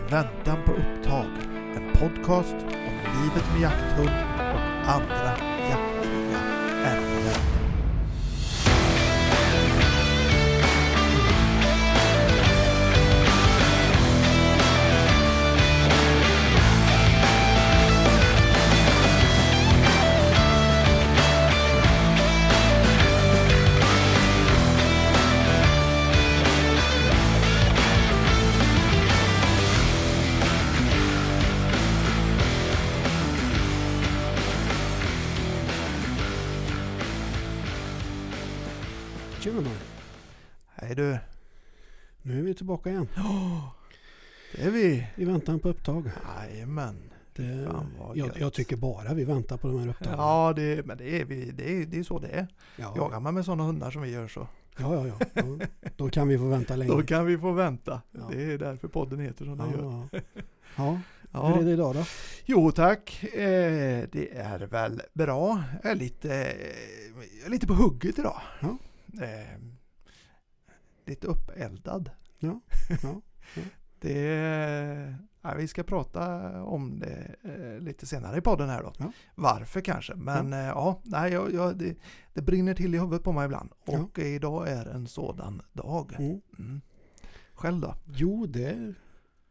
I väntan på upptag, en podcast om livet med jakthund och andra tillbaka igen. Det är vi! I väntan på upptag. Jajamän. Det, Fan, vad jag, jag tycker bara vi väntar på de här upptagen. Ja, det, men det är, vi, det, är, det är så det är. ja. Jagar man med sådana hundar som vi gör så, ja, ja, ja. Då, då kan vi få vänta länge. då kan vi få vänta. Ja. Det är därför podden heter som den gör. ja, ja. ja, hur är det idag då? Jo tack, eh, det är väl bra. Jag är lite, eh, lite på hugget idag. Ja. Eh, lite uppeldad. Ja, ja, ja. Det, ja, vi ska prata om det eh, lite senare i podden här då. Ja. Varför kanske, men ja, ja nej, jag, jag, det, det brinner till i huvudet på mig ibland. Och idag är en sådan dag. Mm. Mm. Själv då? Jo, det,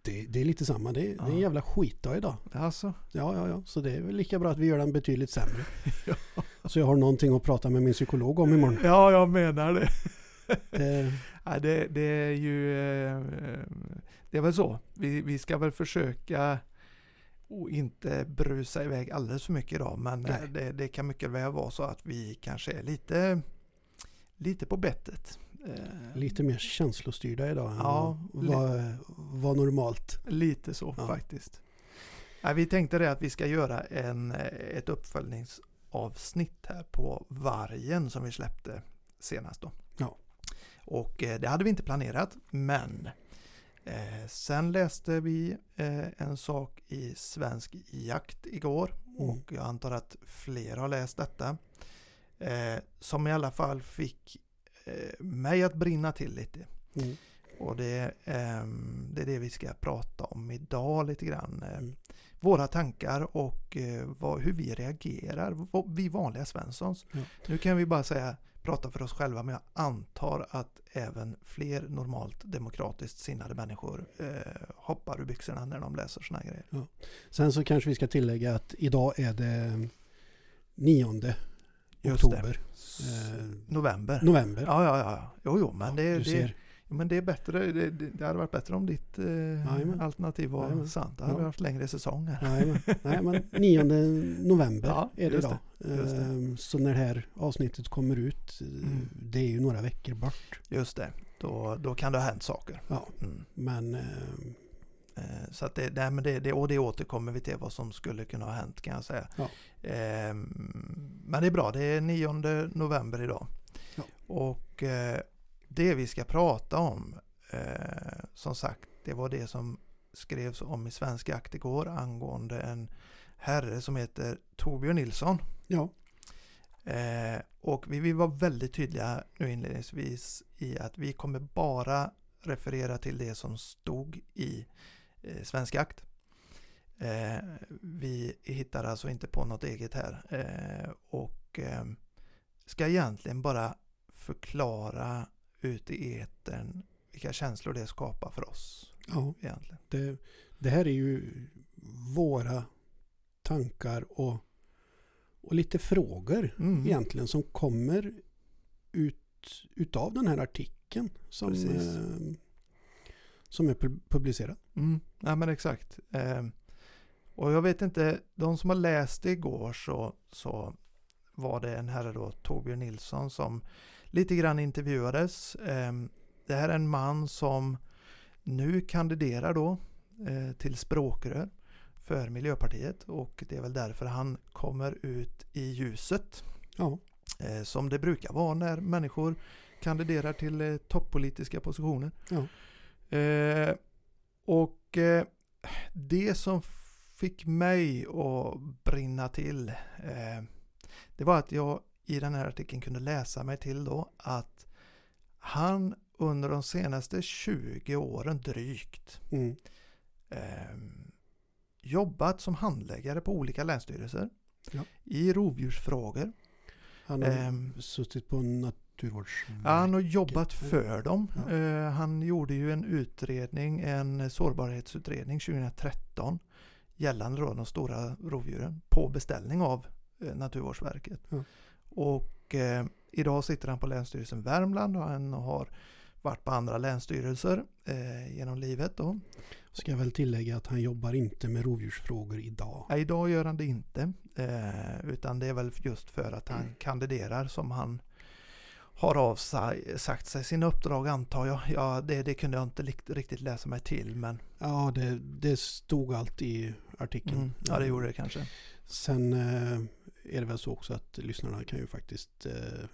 det, det är lite samma. Det, det är en jävla skitdag idag. Alltså, Ja, ja, ja. Så det är väl lika bra att vi gör den betydligt sämre. Så jag har någonting att prata med min psykolog om imorgon. ja, jag menar det. Det, Ja, det, det är ju, eh, det är väl så. Vi, vi ska väl försöka och inte brusa iväg alldeles för mycket idag. Men eh, det, det kan mycket väl vara så att vi kanske är lite, lite på bettet. Eh, lite mer känslostyrda idag än Ja, vad, vad, normalt. Lite så Ja. faktiskt. Ja, vi tänkte det att vi ska göra en, ett uppföljningsavsnitt här på vargen som vi släppte senast då. Ja. Och eh, det hade vi inte planerat, men eh, sen läste vi eh, en sak i Svensk Jakt igår Mm. och jag antar att fler har läst detta. Som i alla fall fick mig att brinna till lite. Mm. Och det, ehm, det är det vi ska prata om idag lite grann. Mm. Våra tankar och vad, hur vi reagerar, vi vanliga Svenssons. Ja. Nu kan vi bara säga, prata för oss själva, men jag antar att även fler normalt demokratiskt sinnade människor eh, hoppar ur byxorna när de läser här grejer. Sen så kanske vi ska tillägga att idag är det 9 Just det. oktober. Eh, November. november. Ja, ja, ja. Jo, jo, men det, du det, ser. Men det är bättre. Det, det, hade varit bättre om ditt eh, Jajamän. alternativ var Jajamän. sant. Då hade Ja. vi haft längre säsong här. Nej men, nej, men 9 november Ja, är det idag. Det. Eh, Så när det här avsnittet kommer ut, eh, Mm. det är ju några veckor bort. Just det. Då, då kan det ha hänt saker. Ja, Mm. men eh, Eh, Så att det, nej, men det, det, och det återkommer vi till vad som skulle kunna ha hänt kan jag säga. Ja. Ehm, men det är bra, det är 9 november idag. Ja. Och eh, det vi ska prata om, eh, som sagt, det var det som skrevs om i Svensk Jakt igår angående en herre som heter Torbjörn Nilsson. ja, Eh, och vi vill vara väldigt tydliga nu inledningsvis i att vi kommer bara referera till det som stod i eh, Svensk Jakt. Eh, vi hittar alltså inte på något eget här eh, och eh, ska egentligen bara förklara ut i etern vilka känslor det skapar för oss ja. egentligen. Det, det här är ju våra tankar och, och lite frågor Mm. egentligen som kommer ut utav den här artikeln som, eh, som är pu- publicerad. Mm, ja men exakt. Eh, och jag vet inte, de som har läst det igår så, så var det en herre då, Torbjörn Nilsson, som lite grann intervjuades. Eh, det här är en man som nu kandiderar då eh, till språkrör för Miljöpartiet och det är väl därför han kommer ut i ljuset. Ja, Eh, som det brukar vara när människor kandiderar till eh, toppolitiska positioner. Ja. Och det som fick mig att brinna till det var att jag i den här artikeln kunde läsa mig till då att han under de senaste 20 åren drygt mm, eh, jobbat som handläggare på olika länsstyrelser Ja. i rovdjursfrågor. Han har Ehm, suttit på Naturvårdsverket. Ja, han har jobbat för dem. Ja. Eh, han gjorde ju en utredning, en sårbarhetsutredning 2013 gällande då de stora rovdjuren på beställning av eh, Naturvårdsverket. Ja. Och eh, idag sitter han på Länsstyrelsen Värmland och han har varit på andra länsstyrelser eh, genom livet. Då. Ska jag väl tillägga att han jobbar inte med rovdjursfrågor idag. Ja, idag gör han det inte. Eh, utan det är väl just för att han kandiderar som han har avsagt sig sina uppdrag antar jag. Ja, det, det kunde jag inte riktigt läsa mig till men Ja, det, det stod allt i artikeln. mm, ja det gjorde det kanske. Sen eh, är det väl så också att lyssnarna kan ju faktiskt eh,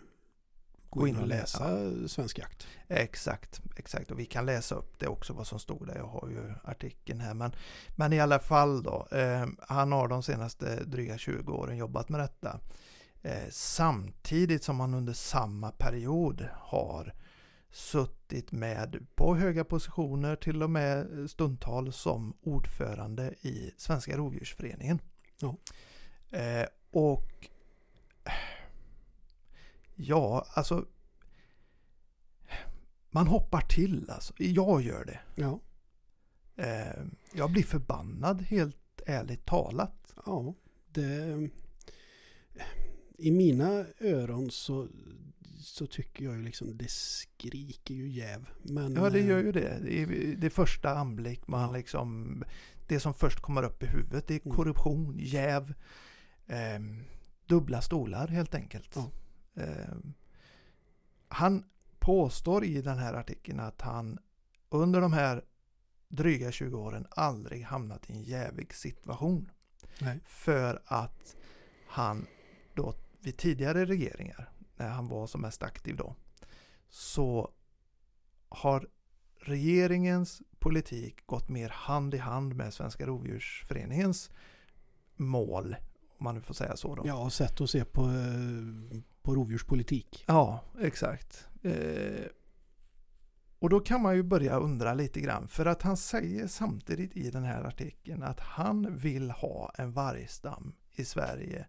gå in och läsa Svensk Jakt. Exakt, exakt. Och vi kan läsa upp det också vad som stod där. Jag har ju artikeln här. Men, men i alla fall då. Eh, han har de senaste dryga 20 åren jobbat med detta. Eh, samtidigt som han under samma period har suttit med på höga positioner till och med stundtal som ordförande i Svenska Rovdjursföreningen. Ja. Eh, och ja, alltså man hoppar till alltså. Jag gör det. Ja, Eh, jag blir förbannad helt ärligt talat. ja det, I mina öron så, så tycker jag ju liksom det skriker ju jäv. Men, Ja det gör eh, ju det. Det är det första anblick man liksom Det som först kommer upp i huvudet det är Mm. korruption, jäv eh, Dubbla stolar helt enkelt. Ja. Eh, han påstår i den här artikeln att han under de här dryga 20 åren aldrig hamnat i en jävig situation. Nej. För att han då vid tidigare regeringar, när han var som mest aktiv då, så har regeringens politik gått mer hand i hand med Svenska Rovdjursföreningens mål, man nu får säga så då. Ja, sätt att se på, eh, på rovdjurspolitik. Ja, exakt. Eh, och då kan man ju börja undra lite grann, för att han säger samtidigt i den här artikeln att han vill ha en vargstam i Sverige,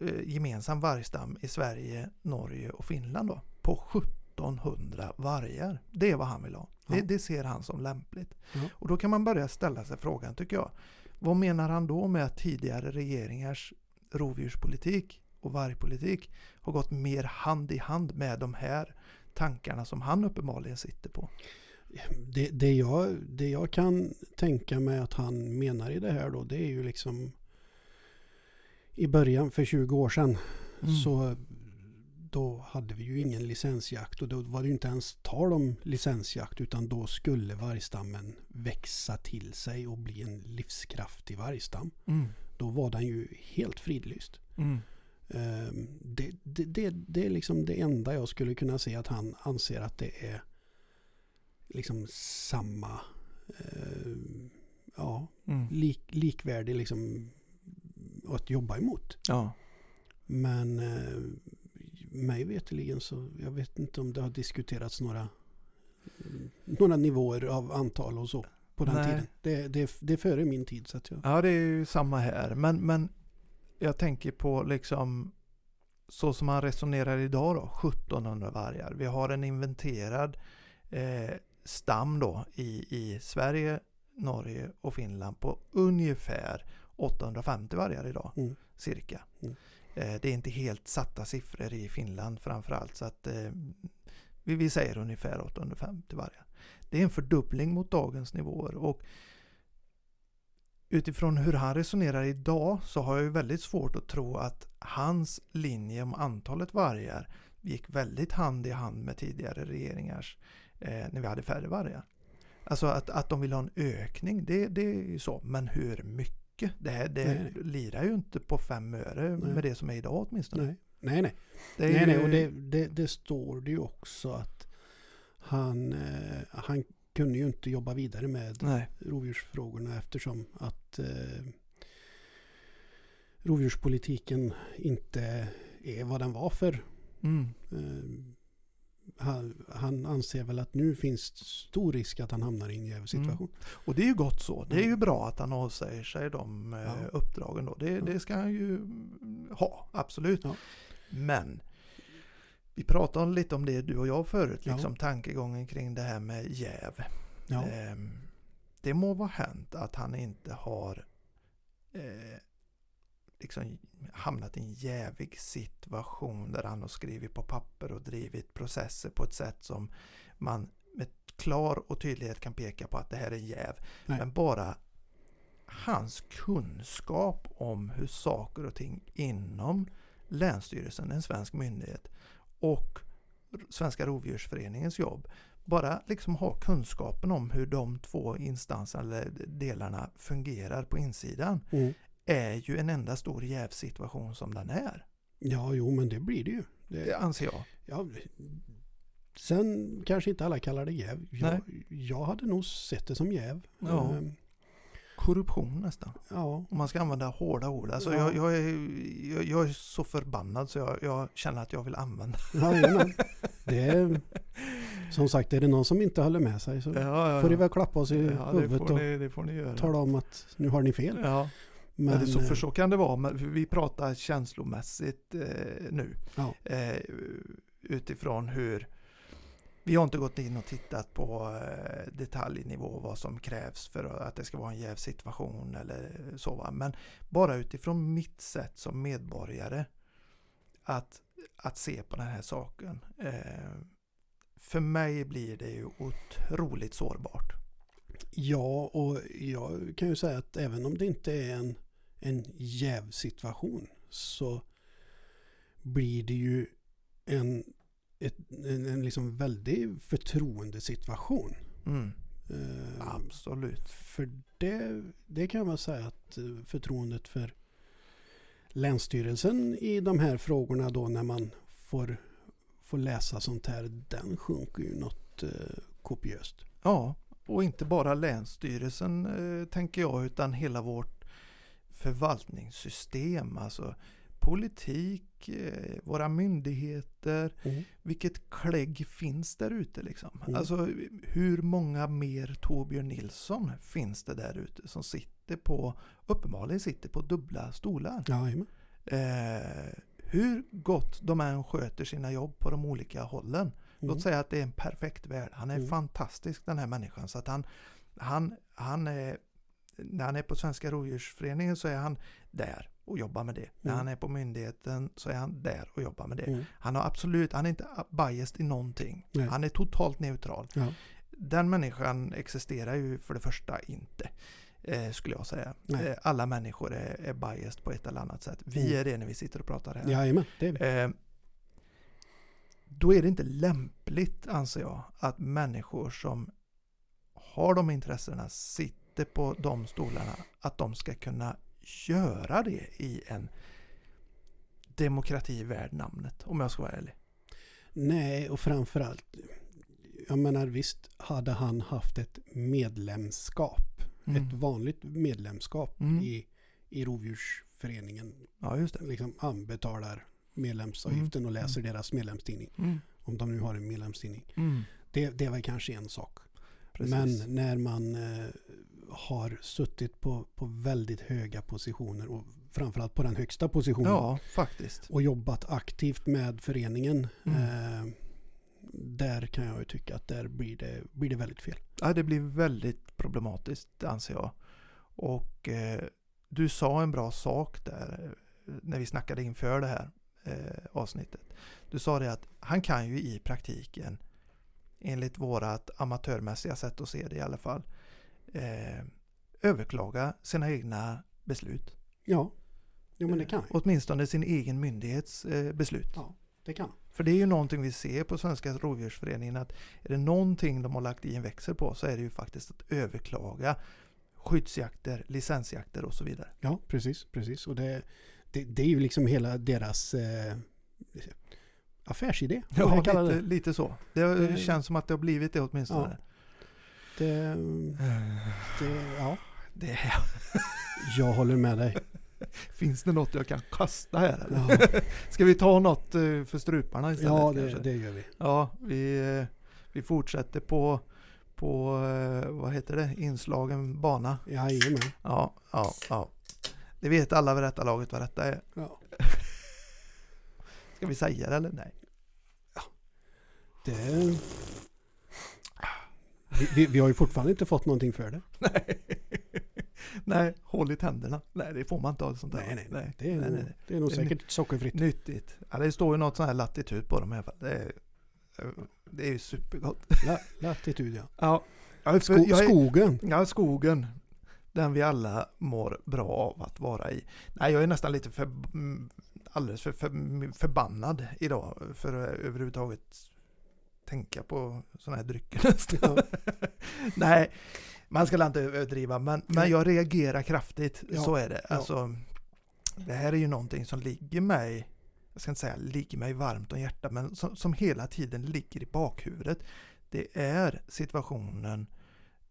eh, gemensam vargstam i Sverige, Norge och Finland då, på 1700 vargar. Det är vad han vill ha. Det, Ja. det ser han som lämpligt. Ja. Och då kan man börja ställa sig frågan, tycker jag, vad menar han då med att tidigare regeringars rovdjurspolitik och vargpolitik har gått mer hand i hand med de här tankarna som han uppenbarligen sitter på. Det, det, jag, det jag kan tänka mig att han menar i det här då, det är ju liksom i början för 20 år sedan Mm. så då hade vi ju ingen licensjakt och då var det ju inte ens tal om licensjakt utan då skulle vargstammen växa till sig och bli en livskraftig vargstam. Mm. Då var den ju helt fridlyst. Mm. Ehm, Det, det, det, det är liksom det enda jag skulle kunna se att han anser att det är liksom samma eh, ja, Mm. lik, likvärdig liksom att jobba emot. Ja. Men eh, mig veterligen så jag vet inte om det har diskuterats några några nivåer av antal och så på den Nej. tiden. Det, det, det är före min tid så att jag, ja, det är ju samma här. Men, men jag tänker på liksom så som han resonerar idag då, 1700 vargar. Vi har en inventerad eh, stam då i, i Sverige, Norge och Finland på ungefär 850 vargar idag. Mm. Cirka. Mm. Eh, det är inte helt satta siffror i Finland framförallt så att eh, vi, vi säger ungefär 850 vargar. Det är en fördubbling mot dagens nivåer och utifrån hur han resonerar idag så har jag ju väldigt svårt att tro att hans linje om antalet vargar gick väldigt hand i hand med tidigare regeringars eh, när vi hade färre vargar. Alltså att, att de vill ha en ökning, det, det är ju så. Men hur mycket? Det, här, det Nej, nej. lirar ju inte på fem öre Nej. med det som är idag åtminstone. nej, nej, nej. Det nej, ju, nej och det, det, det står det ju också att han, eh, han kunde ju inte jobba vidare med nej. rovdjursfrågorna eftersom att eh, rovdjurspolitiken inte är vad den var för Mm. eh, han, han anser väl att nu finns stor risk att han hamnar i en jävsituation. Och det är ju gott så. Det är ju Mm. bra att han avsäger sig de eh, Ja. uppdragen då. Det, Ja. det ska han ju mm, ha, absolut. Ja. Men vi pratade lite om det du och jag förut, Ja. liksom tankegången kring det här med jäv. Ja. Ehm, det må vara hänt att han inte har eh, liksom hamnat i en jävig situation där han har skrivit på papper och drivit processer på ett sätt som man med klar och tydlighet kan peka på att det här är jäv. Nej. Men bara hans kunskap om hur saker och ting inom Länsstyrelsen, en svensk myndighet, och Svenska Rovdjursföreningens jobb bara liksom ha kunskapen om hur de två instanserna eller delarna fungerar på insidan Mm. Är ju en enda stor jävsituation som den är. ja, jo men det blir det ju. Det, Det anser jag. ja, sen kanske inte alla kallar det jäv. Jag, jag hade nog sett det som jäv. Ja. Ehm, Korruption nästan. ja. Om man ska använda hårda ord. Alltså Ja. jag, jag, är, jag, jag är så förbannad så jag, jag känner att jag vill använda. Jajamän. Det är, som sagt, är det någon som inte håller med sig så Ja, får de väl klappa oss i ja, det, huvudet får och ni, det får ni göra. tala om att nu har ni fel. Ja, men, så, för eh, så kan det vara. Men vi pratar känslomässigt eh, nu. Ja. Eh, utifrån hur vi har inte gått in och tittat på eh, detaljnivå vad som krävs för att det ska vara en jävsituation eller så. Va? Men bara utifrån mitt sätt som medborgare att, att se på den här saken. Eh, för mig blir det ju otroligt sårbart. Ja, och jag kan ju säga att även om det inte är en, en jävsituation så blir det ju en, ett, en, en liksom väldig förtroendesituation. Mm, Eh, absolut. För det, det kan man säga att eh, förtroendet för Länsstyrelsen i de här frågorna då när man får, får läsa sånt här, den sjunker ju något eh, kopiöst. Ja, och inte bara Länsstyrelsen eh, tänker jag utan hela vårt förvaltningssystem. Alltså politik, eh, våra myndigheter. Vilket klägg finns där ute liksom? Mm. Alltså hur många mer Torbjörn Nilsson finns det där ute som sitter på, uppenbarligen sitter på dubbla stolar? Jajamän. Eh, hur gott de än sköter sina jobb på de olika hållen. Låt Mm. säga att det är en perfekt värld. Han är Mm. fantastisk den här människan. Så att han, han, han är, när han är på Svenska Rovdjursföreningen så är han där och jobbar med det. När Mm. han är på myndigheten så är han där och jobbar med det. Mm. Han har absolut, han är inte biased i någonting. Nej. Han är totalt neutral. Ja. Den människan existerar ju för det första inte. Eh, skulle jag säga. Eh, alla människor är, är biased på ett eller annat sätt. Vi Mm. är det när vi sitter och pratar här. Jajamän, det är vi. Eh, då är det inte lämpligt, anser jag, att människor som har de intressena sitter på de stolarna, att de ska kunna göra det i en demokrati värd namnet, om jag ska vara ärlig. Nej, och framförallt, jag menar visst hade han haft ett medlemskap, Mm. ett vanligt medlemskap Mm. i, i Rovdjursföreningen. Ja, just det. Liksom han betalar medlemsavgiften och läser deras medlemstidning. Mm. Om de nu har en medlemstidning. Mm. Det, det var kanske en sak. Precis. Men när man eh, har suttit på, på väldigt höga positioner och framförallt på den högsta positionen Ja, faktiskt. och jobbat aktivt med föreningen. Mm. Eh, där kan jag ju tycka att där blir det, blir det väldigt fel. Ja, det blir väldigt problematiskt anser jag. Och eh, du sa en bra sak där eh, när vi snackade inför det här eh, avsnittet. Du sa det att han kan ju i praktiken, enligt vårat amatörmässiga sätt att se det i alla fall, eh, överklaga sina egna beslut. Ja, jo, men det kan han ju. Åtminstone sin egen myndighets eh, beslut. Ja, det kan. För det är ju någonting vi ser på Svenska Rovdjursföreningen att är det någonting de har lagt i en växel på så är det ju faktiskt att överklaga skyddsjakter, licensjakter och så vidare. Ja, precis, precis. Och det, det, det är ju liksom hela deras eh, affärsidé. Ja, lite, lite så. Det Det- känns som att det har blivit det åtminstone. Det, det, ja, Det jag håller med dig. Finns det något jag kan kasta här eller? Ja, Ska vi ta något eh, för struparna istället? ja det, kanske? det gör vi. Ja, vi, eh, vi fortsätter på, på eh, vad heter det, inslagen bana. Jajamän. Ja, ja, ja. Det vet alla vid detta laget vad detta är. Ja. Ska vi säga det eller? Nej. Det... Vi, vi, vi har ju fortfarande inte fått någonting för det. Nej. nej, håll i tänderna. Nej, det får man inte ha sånt där. Nej, nej, nej. Det är, nej, nog, nej. Det är nog Det är säkert sockerfritt. Nyttigt. Ja, det står ju något sånt här latitud på dem i alla fall. Det är, det är ju supergott. La, latitud ja. Ja, för, Sko, är, skogen. Ja, skogen. Den vi alla mår bra av att vara i. Nej, jag är nästan lite för, alldeles för, för förbannad idag för att överhuvudtaget tänka på sådana här drycker nästan. Nej, man ska inte överdriva, men, men jag reagerar kraftigt. Ja, Så är det. ja. Alltså, det här är ju någonting som ligger mig, jag ska inte säga ligger mig varmt om hjärtat, men som, som hela tiden ligger i bakhuvudet. Det är situationen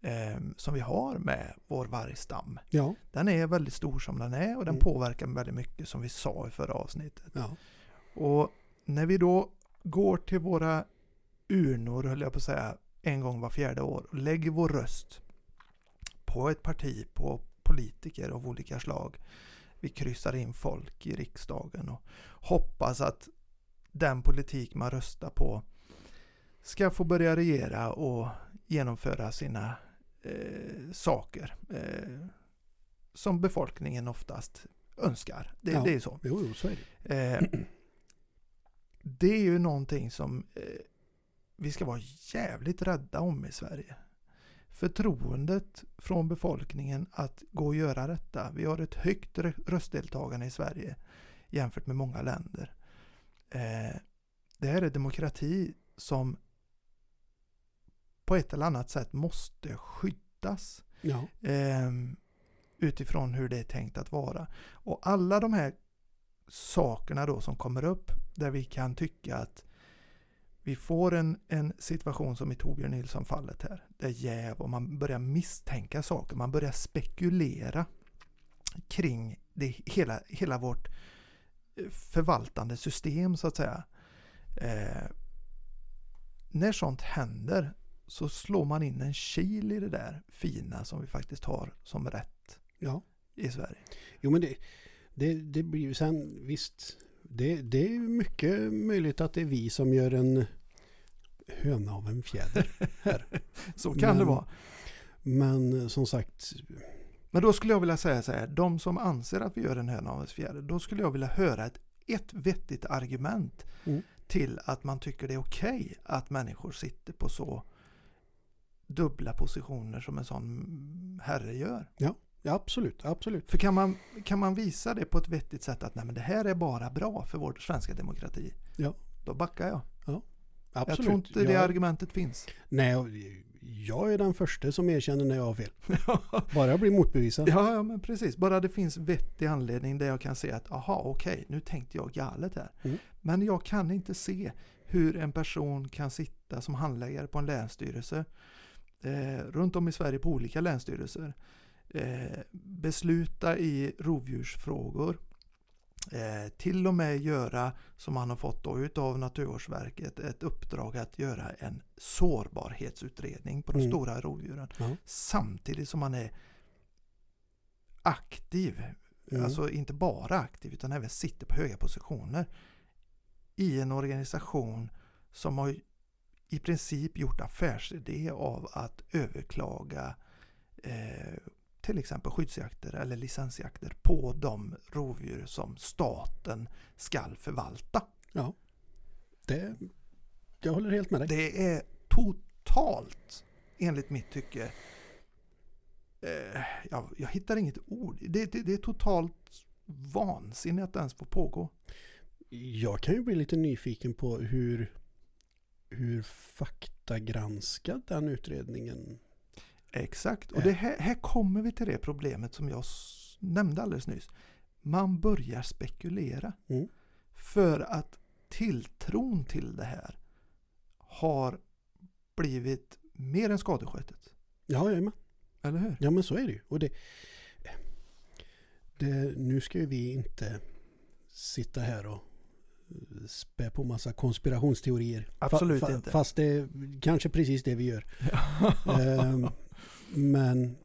eh, som vi har med vår vargstam. Ja, Den är väldigt stor som den är och den Mm. påverkar väldigt mycket som vi sa i förra avsnittet. ja. Och när vi då går till våra urnor, höll jag på att säga, en gång var fjärde år och lägger vår röst på ett parti, på politiker av olika slag. Vi kryssar in folk i riksdagen och hoppas att den politik man röstar på ska få börja regera och genomföra sina eh, saker eh, som befolkningen oftast önskar. Det, Ja. det är så. Jo, jo, så är det. Eh, det är ju någonting som eh, vi ska vara jävligt rädda om i Sverige. Förtroendet från befolkningen att gå och göra detta. Vi har ett högt rö- röstdeltagande i Sverige jämfört med många länder. Eh, det här är demokrati som på ett eller annat sätt måste skyddas Ja, eh, utifrån hur det är tänkt att vara. Och alla de här sakerna då som kommer upp där vi kan tycka att vi får en, en situation som i Torbjörn Nilsson-fallet här. Det är jäv och man börjar misstänka saker. Man börjar spekulera kring det, hela, hela vårt eh, förvaltande system så att säga. Eh, när sånt händer så slår man in en kil i det där fina som vi faktiskt har som rätt ja. i Sverige. Jo, men det, det, det blir ju sen, visst. Det, det är mycket möjligt att det är vi som gör en höna av en fjäder. Så kan det Men- vara. Men som sagt, Men då skulle jag vilja säga så här, de som anser att vi gör en höna av en fjäder, då skulle jag vilja höra ett, ett vettigt argument Mm. till att man tycker det är okej att människor sitter på så dubbla positioner som en sån herre gör. ja absolut, absolut. För kan man, kan man visa det på ett vettigt sätt att nej, men det här är bara bra för vår svenska demokrati, Ja. då backar jag. absolut. Jag tror inte det Jag- argumentet finns. Nej, jag är den första som erkänner när jag har fel. Bara jag blir motbevisad. Ja, ja, men precis. Bara det finns vettig anledning där jag kan se att aha, okej, nu tänkte jag galet här. Mm. Men jag kan inte se hur en person kan sitta som handläggare på en länsstyrelse eh, runt om i Sverige på olika länsstyrelser. Eh, besluta i rovdjursfrågor. Eh, till och med göra, som man har fått då utav Naturvårdsverket, ett uppdrag att göra en sårbarhetsutredning på de Mm. stora rovdjuren. Ja. Samtidigt som man är aktiv, Mm. alltså inte bara aktiv utan även sitter på höga positioner i en organisation som har i princip gjort affärsidé av att överklaga eh, till exempel skyddsjakter eller licensjakter på de rovdjur som staten skall förvalta. ja. Det, jag håller helt med dig. Det är totalt, enligt mitt tycke, eh, ja, jag hittar inget ord. Det, det, det är totalt vansinne att det ens får pågå. Jag kan ju bli lite nyfiken på hur, hur faktagranskad den utredningen Exakt, och det här, här kommer vi till det problemet som jag nämnde alldeles nyss. Man börjar spekulera. Mm. För att tilltron till det här har blivit mer än skadeskjutet. Ja, är med. Eller hur? Ja, men så är det ju. Och det, Det, nu ska ju vi inte sitta här och spä på massa konspirationsteorier. Absolut fa, fa, inte. Fast det är kanske precis det vi gör. Ehm, men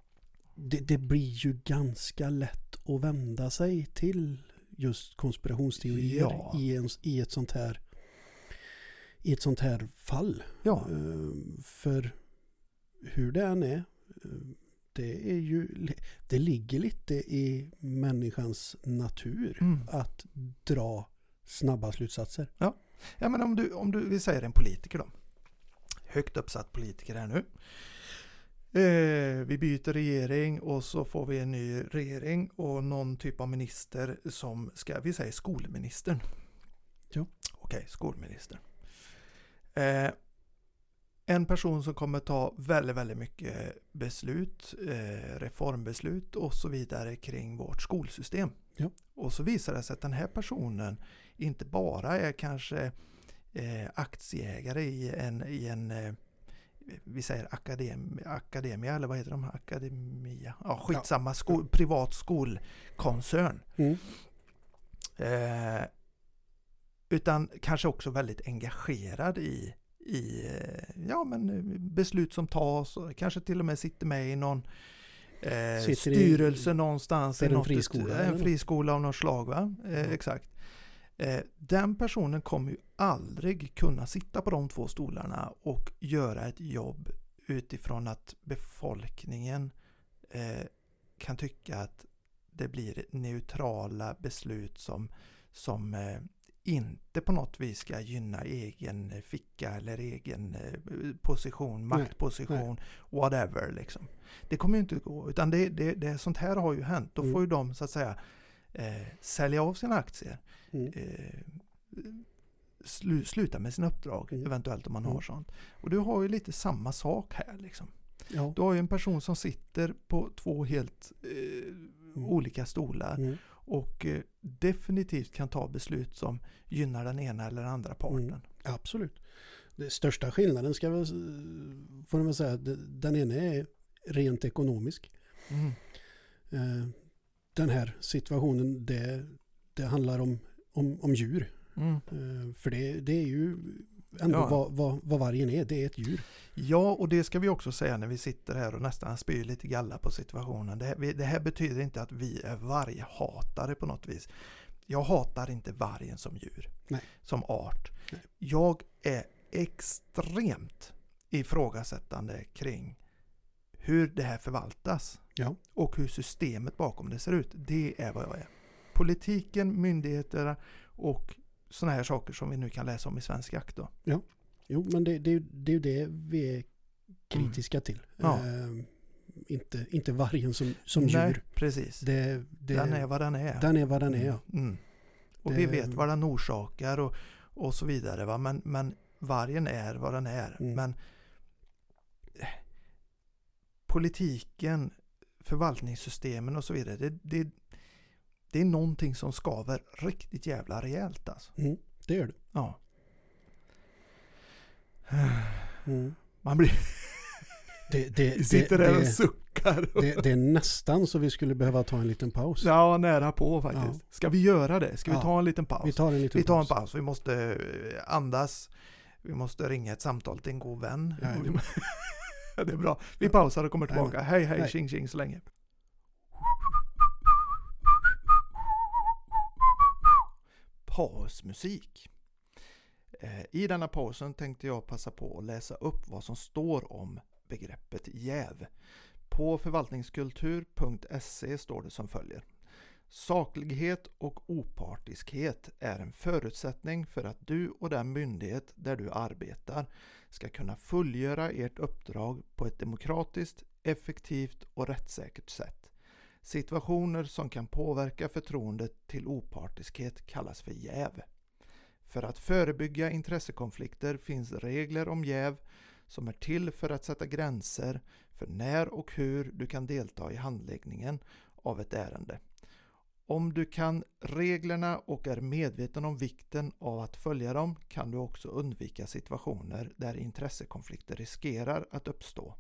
det, det blir ju ganska lätt att vända sig till just konspirationsteorier Ja. i, en, i ett sånt här i ett sånt här fall. ja, Ehm, För hur det än är, eh, det är ju, det ligger lite i människans natur mm. att dra snabba slutsatser. ja men om du, om du, vi säger en politiker då. Högt uppsatt politiker här nu. Eh, vi byter regering och så får vi en ny regering och någon typ av minister som ska, vi säger skolministern. Ja. Okej, skolministern. Eh, en person som kommer ta väldigt, väldigt mycket beslut, eh, reformbeslut och så vidare kring vårt skolsystem. Ja. Och så visar det sig att den här personen inte bara är kanske eh, aktieägare i en, i en eh, vi säger akadem, akademia eller vad heter de? Akademia? Ja, skitsamma. Skol, privat skolkoncern. Mm. Eh, utan kanske också väldigt engagerad i, i eh, ja, men eh, beslut som tas kanske till och med sitter med i någon eh, Sitter i- styrelse någonstans. i en något- friskola En friskola av något slag. Va? Eh, Ja. Exakt. Eh, den personen kommer ju aldrig kunna sitta på de två stolarna och göra ett jobb utifrån att befolkningen eh, kan tycka att det blir neutrala beslut som, som eh, inte på något vis ska gynna egen ficka eller egen position, Nej, maktposition, whatever liksom. Det kommer ju inte att gå, utan det, det, det, sånt här har ju hänt. Då Mm. får ju de så att säga eh, sälja av sina aktier, Mm. eh, slu, sluta med sina uppdrag Mm. eventuellt om man Mm. har sånt. Och du har ju lite samma sak här liksom. Ja. Du har ju en person som sitter på två helt eh, olika stolar Mm. och eh, definitivt kan ta beslut som gynnar den ena eller andra parten. Mm. Absolut. Den största skillnaden ska väl, får man säga, den ena är rent ekonomisk. Mm. Den här situationen, det, det handlar om, om, om djur. Mm. Eh, För det, det är ju ändå Ja. vad, vad, vad vargen är, det är ett djur. Ja, och det ska vi också säga när vi sitter här och nästan spyr lite galla på situationen. Det, här- det här betyder inte att vi är varghatare på något vis. Jag hatar inte vargen som djur, Nej. som art. Nej. Jag är extremt ifrågasättande kring hur det här förvaltas Ja. och hur systemet bakom det ser ut. Det är vad jag är. Politiken, myndigheterna och sådana här saker som vi nu kan läsa om i Svensk Jakt. Då. Jo, men det, det, det är ju det vi är kritiska till. Ja. Eh, inte, inte vargen som, som Nej, djur. precis. Det, det, den är vad den är. den är vad den är. ja. Mm. Och Det- vi vet vad den orsakar och, och så vidare. Va? Men, men vargen är vad den är. Mm. Men politiken, förvaltningssystemen och så vidare. Det, det, det är någonting som skaver riktigt jävla rejält alltså. Mm, det gör det. Ja. Mm. Man blir, Det, det, vi sitter där och det, suckar. det, det är nästan så vi skulle behöva ta en liten paus. Ja, nära på faktiskt. Ska vi göra det? Ska vi Ja. ta en liten paus? Vi tar en liten Vi tar en paus. paus. Vi måste eh, andas. Vi måste ringa ett samtal till en god vän. Ja, ja. Vi- det är bra. Vi pausar och kommer tillbaka. Hej, hej, Hej. tjing, tjing så länge. Pausmusik. Eh, I denna pausen tänkte jag passa på att läsa upp vad som står om begreppet jäv. På förvaltningskultur.se står det som följer. Saklighet och opartiskhet är en förutsättning för att du och den myndighet där du arbetar ska kunna fullgöra ert uppdrag på ett demokratiskt, effektivt och rättssäkert sätt. Situationer som kan påverka förtroendet till opartiskhet kallas för jäv. För att förebygga intressekonflikter finns regler om jäv som är till för att sätta gränser för när och hur du kan delta i handläggningen av ett ärende. Om du kan reglerna och är medveten om vikten av att följa dem kan du också undvika situationer där intressekonflikter riskerar att uppstå.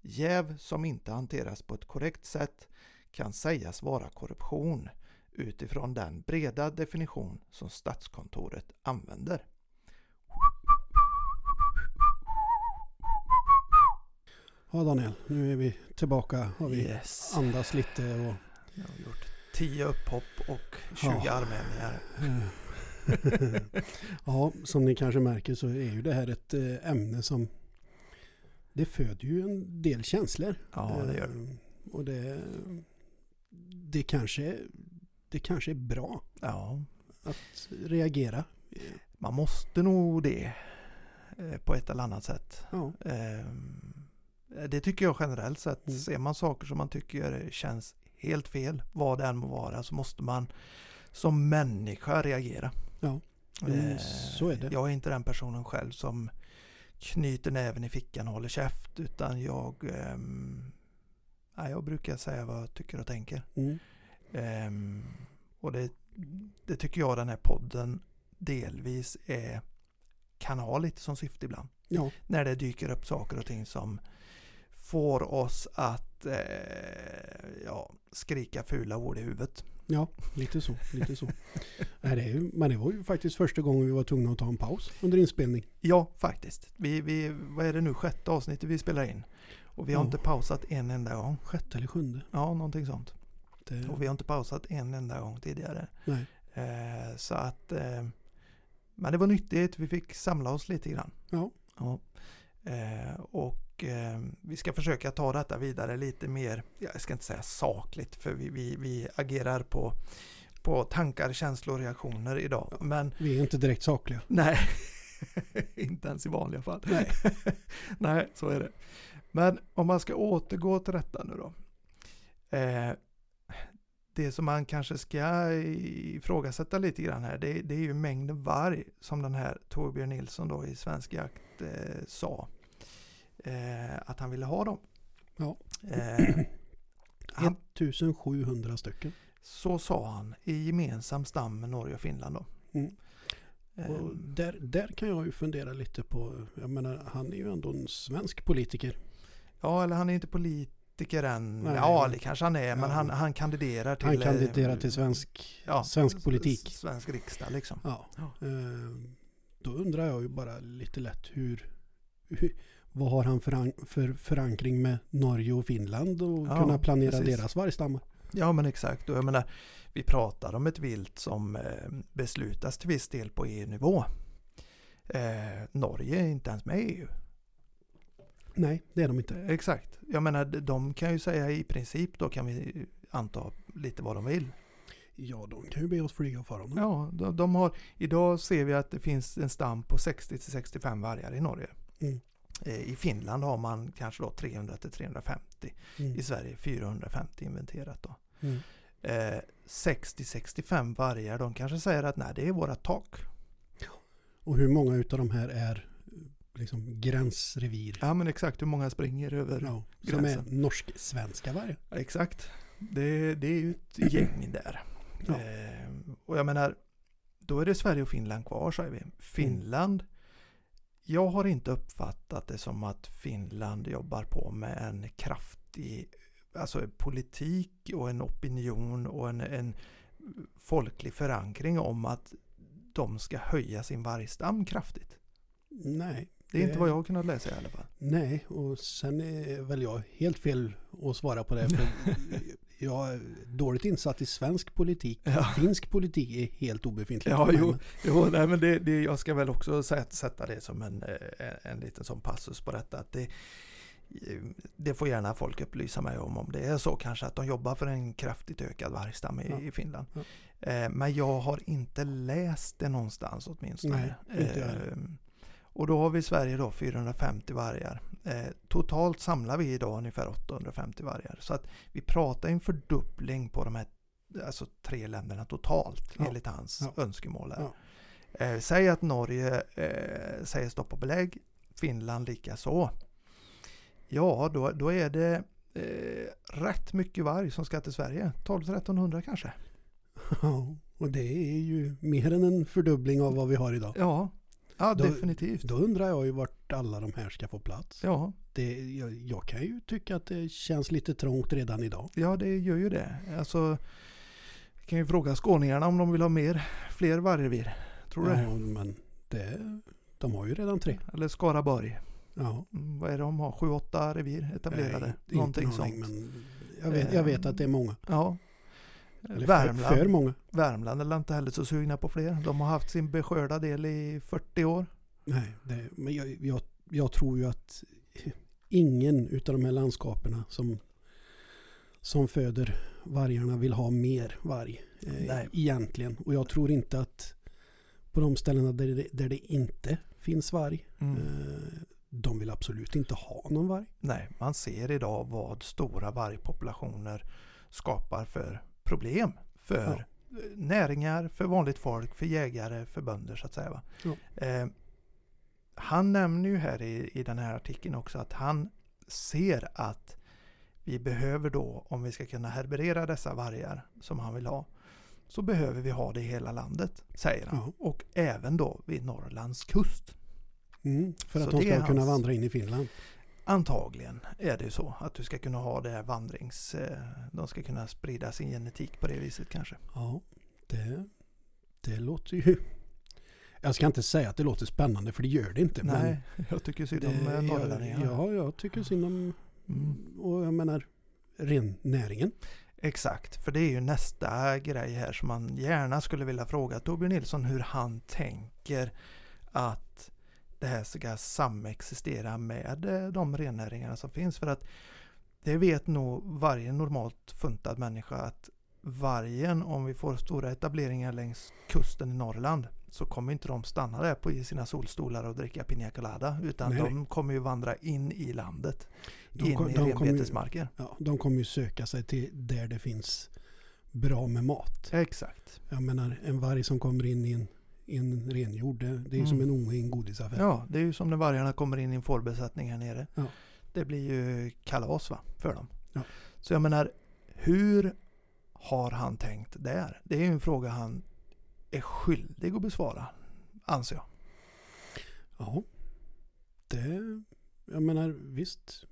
Jäv som inte hanteras på ett korrekt sätt kan sägas vara korruption utifrån den breda definition som Statskontoret använder. Ja Daniel, nu är vi tillbaka. Har vi Yes. andas lite och Jag har gjort 10 upphopp och 20 Ja. armhävningar. ja, som ni kanske märker så är ju det här ett eh, ämne som det föder ju en del känslor. Ja, det gör det. Eh, Och det, det, kanske, det kanske är bra Ja, att reagera. man måste nog det eh, på ett eller annat sätt. Ja, Ehm, Det tycker jag generellt sett. Mm. Ser man saker som man tycker känns helt fel, vad det än må vara, så måste man som människa reagera. Ja, Eh, så är det. Jag är inte den personen själv som knyter näven i fickan och håller käft, utan jag, nej, jag brukar säga vad jag tycker och tänker. Mm. Ehm, och det, det tycker jag den här podden delvis är, kan ha lite som syfte ibland. Ja, När det dyker upp saker och ting som får oss att eh, ja, skrika fula ord i huvudet. ja, lite så. Lite så. Nej, det är men det var ju faktiskt första gången vi var tvungna att ta en paus under inspelning. Ja, faktiskt. Vi, vi, vad är det nu, sjätte avsnittet vi spelar in. Och vi har Ja. inte pausat en enda gång. Sjätte eller sjunde. Ja, någonting sånt. Det, Och vi har inte pausat en enda gång tidigare. nej. Eh, så att, eh, men det var nyttigt. Vi fick samla oss lite grann. Ja. Ja. Eh, och eh, vi ska försöka ta detta vidare lite mer, jag ska inte säga sakligt, för vi, vi, vi agerar på, på tankar, känslor och reaktioner idag. Men Vi är inte direkt sakliga. nej, inte ens i vanliga fall. Nej. nej, så är det. Men om man ska återgå till detta nu då. Eh, det som man kanske ska ifrågasätta lite grann här, det, det är ju mängden varg som den här Torbjörn Nilsson då i Svensk Jakt eh, sa eh, att han ville ha dem. Ja. Eh, han, 1700 stycken. så sa han i gemensam stam med Norge och Finland då. Mm. Eh, Och där, där kan jag ju fundera lite på, jag menar han är ju ändå en svensk politiker. ja, eller han är inte politiker än. Nej. ja, det kanske han är, men Ja. han, han kandiderar till... Han eh, kandiderar till svensk, ja, svensk politik. Svensk riksdag liksom. Ja. Ja. Eh, Då undrar jag ju bara lite lätt hur, hur vad har han för, för förankring med Norge och Finland och Ja, kunna planera precis. deras vargstammar? Ja men exakt och jag menar vi pratar om ett vilt som eh, beslutas till viss del på EU-nivå. Eh, Norge är inte ens med i EU. Nej, det är de inte. Eh, Exakt. Jag menar de- kan ju säga i princip då kan vi anta lite vad de vill. Ja, de kan ju be oss flyga och fara om. Ja, de, de har, idag ser vi att det finns en stam på 60-65 vargar i Norge. Mm. Eh, I Finland har man kanske då 300-350. Mm. I Sverige 450 inventerat då. Mm. Eh, 60-65 vargar, de kanske säger att nej det är våra tak. Och hur många utav de här är liksom gränsrevir? Ja men exakt hur många springer över. Ja, som är gränsen. norsk-svenska vargar. Exakt. Det, det är ju ett gäng där. Ja. Eh, och jag menar, då är det Sverige och Finland kvar säger vi. Finland, jag har inte uppfattat det som att Finland jobbar på med en kraftig alltså politik och en opinion och en, en folklig förankring om att de ska höja sin vargstam kraftigt. Nej. Det är inte Det- vad jag har kunnat läsa i alla fall. Nej, och sen är väl jag helt fel att svara på det. För jag är dåligt insatt i svensk politik. Ja. Finsk politik är helt obefintlig. Ja, jo. Jo, nej, men det, det, jag ska väl också sätta, det som en, eh, en liten sån passus på detta. Att det, det får gärna folk upplysa mig om, om det är så kanske att de jobbar för en kraftigt ökad vargstam i, Ja. i Finland. Ja. Eh, men jag har inte läst det någonstans åtminstone. Nej, inte jag och då har vi i Sverige då 450 vargar. Eh, totalt samlar vi idag ungefär 850 vargar. Så att vi pratar en fördubbling på de här alltså tre länderna totalt Ja. enligt hans Ja. önskemål. Ja. Eh, säg att Norge eh, säger stopp och belägg, Finland lika så. Ja, då, då är det eh, rätt mycket varg som ska till Sverige. 12-1300 kanske. Ja, och det är ju mer än en fördubbling av vad vi har idag. Ja, Ja, Då- definitivt. Då undrar jag ju vart alla de här ska få plats. Ja, Det, jag, jag kan ju tycka att det känns lite trångt redan idag. ja, det gör ju det. Alltså, vi kan ju fråga skåningarna om de vill ha mer, fler vargrevir. Tror du det? Ja, men det, de har ju redan tre. Eller Skaraborg. Ja. Mm, vad är det de har? Sju, åtta revir etablerade? Nej, inte Någonting någon aning, sånt. Men jag, vet, jag vet att det är många. Ja. Eller Värmland. för många. Värmland är inte heller så sugna på fler. De har haft sin beskörda del i 40 år. Nej, det, men jag, jag, jag tror ju att ingen utav de här landskaperna som, som föder vargarna vill ha mer varg. Eh, Nej. egentligen. Och jag tror inte att på de ställena där det, där det inte finns varg. Mm. Eh, de vill absolut inte ha någon varg. Nej, man ser idag vad stora vargpopulationer skapar för problem för eh, näringar, för vanligt folk, för jägare, för bönder så att säga. Ja. Eh, han nämner ju här i, i den här artikeln också att han ser att vi behöver då, om vi ska kunna herberera dessa vargar som han vill ha, så behöver vi ha det i hela landet, säger han. Ja. Och även då vid Norrlands kust. Mm, för Så att de det är ska kunna hans- vandra in i Finland. Antagligen är det ju så att du ska kunna ha det här vandrings... eh, De ska kunna sprida sin genetik på det viset kanske. Ja, det, det låter ju... Jag ska inte säga att det låter spännande för det gör det inte. men Nej, jag tycker synd om eh, norrlänningarna. ja, jag tycker synd om... Mm. Och jag menar rennäringen. Exakt, för det är ju nästa grej här som man gärna skulle vilja fråga Torbjörn Nilsson hur han tänker att det här ska samexistera med eh, de rennäringarna som finns. För att det vet nog varje normalt funtad människa att vargen, om vi får stora etableringar längs kusten i Norrland, så kommer inte de stanna där på i sina solstolar och dricka piña colada, utan Nej, nej. de kommer ju vandra in i landet, De, in kom- i de, kommer ju, renbetesmarker. ja, de kommer ju söka sig till där det finns bra med mat. Exakt. Jag menar en varg som kommer in i en, en renjord, det, det är ju som en Mm. unge i en godisaffär. Ja, det är ju som när vargarna kommer in i en fårbesättning här nere. Ja. Det blir ju kalas va, för dem. Ja. Så jag menar, hur har han tänkt där? Det är ju en fråga han är skyldig att besvara, anser jag. Ja, det, jag menar visst.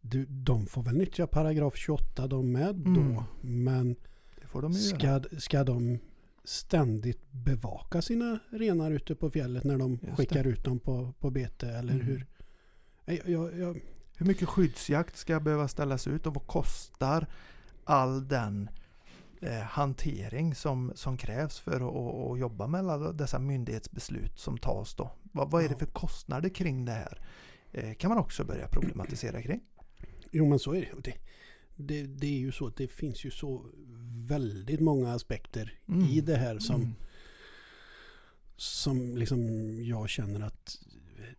Du, de får väl nyttja paragraf 28 de med då. Mm. Men de ska, ska de ständigt bevaka sina renar ute på fjället när de Just skickar ut dem på, på bete eller Mm. hur? Nej, Jag, jag, Hur mycket skyddsjakt ska behöva ställas ut och vad kostar all den eh, hantering som, som krävs för att, att, jobba med alla dessa myndighetsbeslut som tas då? Vad, vad är det Ja. för kostnader kring det här? Eh, kan man också börja problematisera kring. jo men så är det. Det. Det, det är ju så att det finns ju så väldigt många aspekter Mm. i det här som, Mm. som liksom jag känner att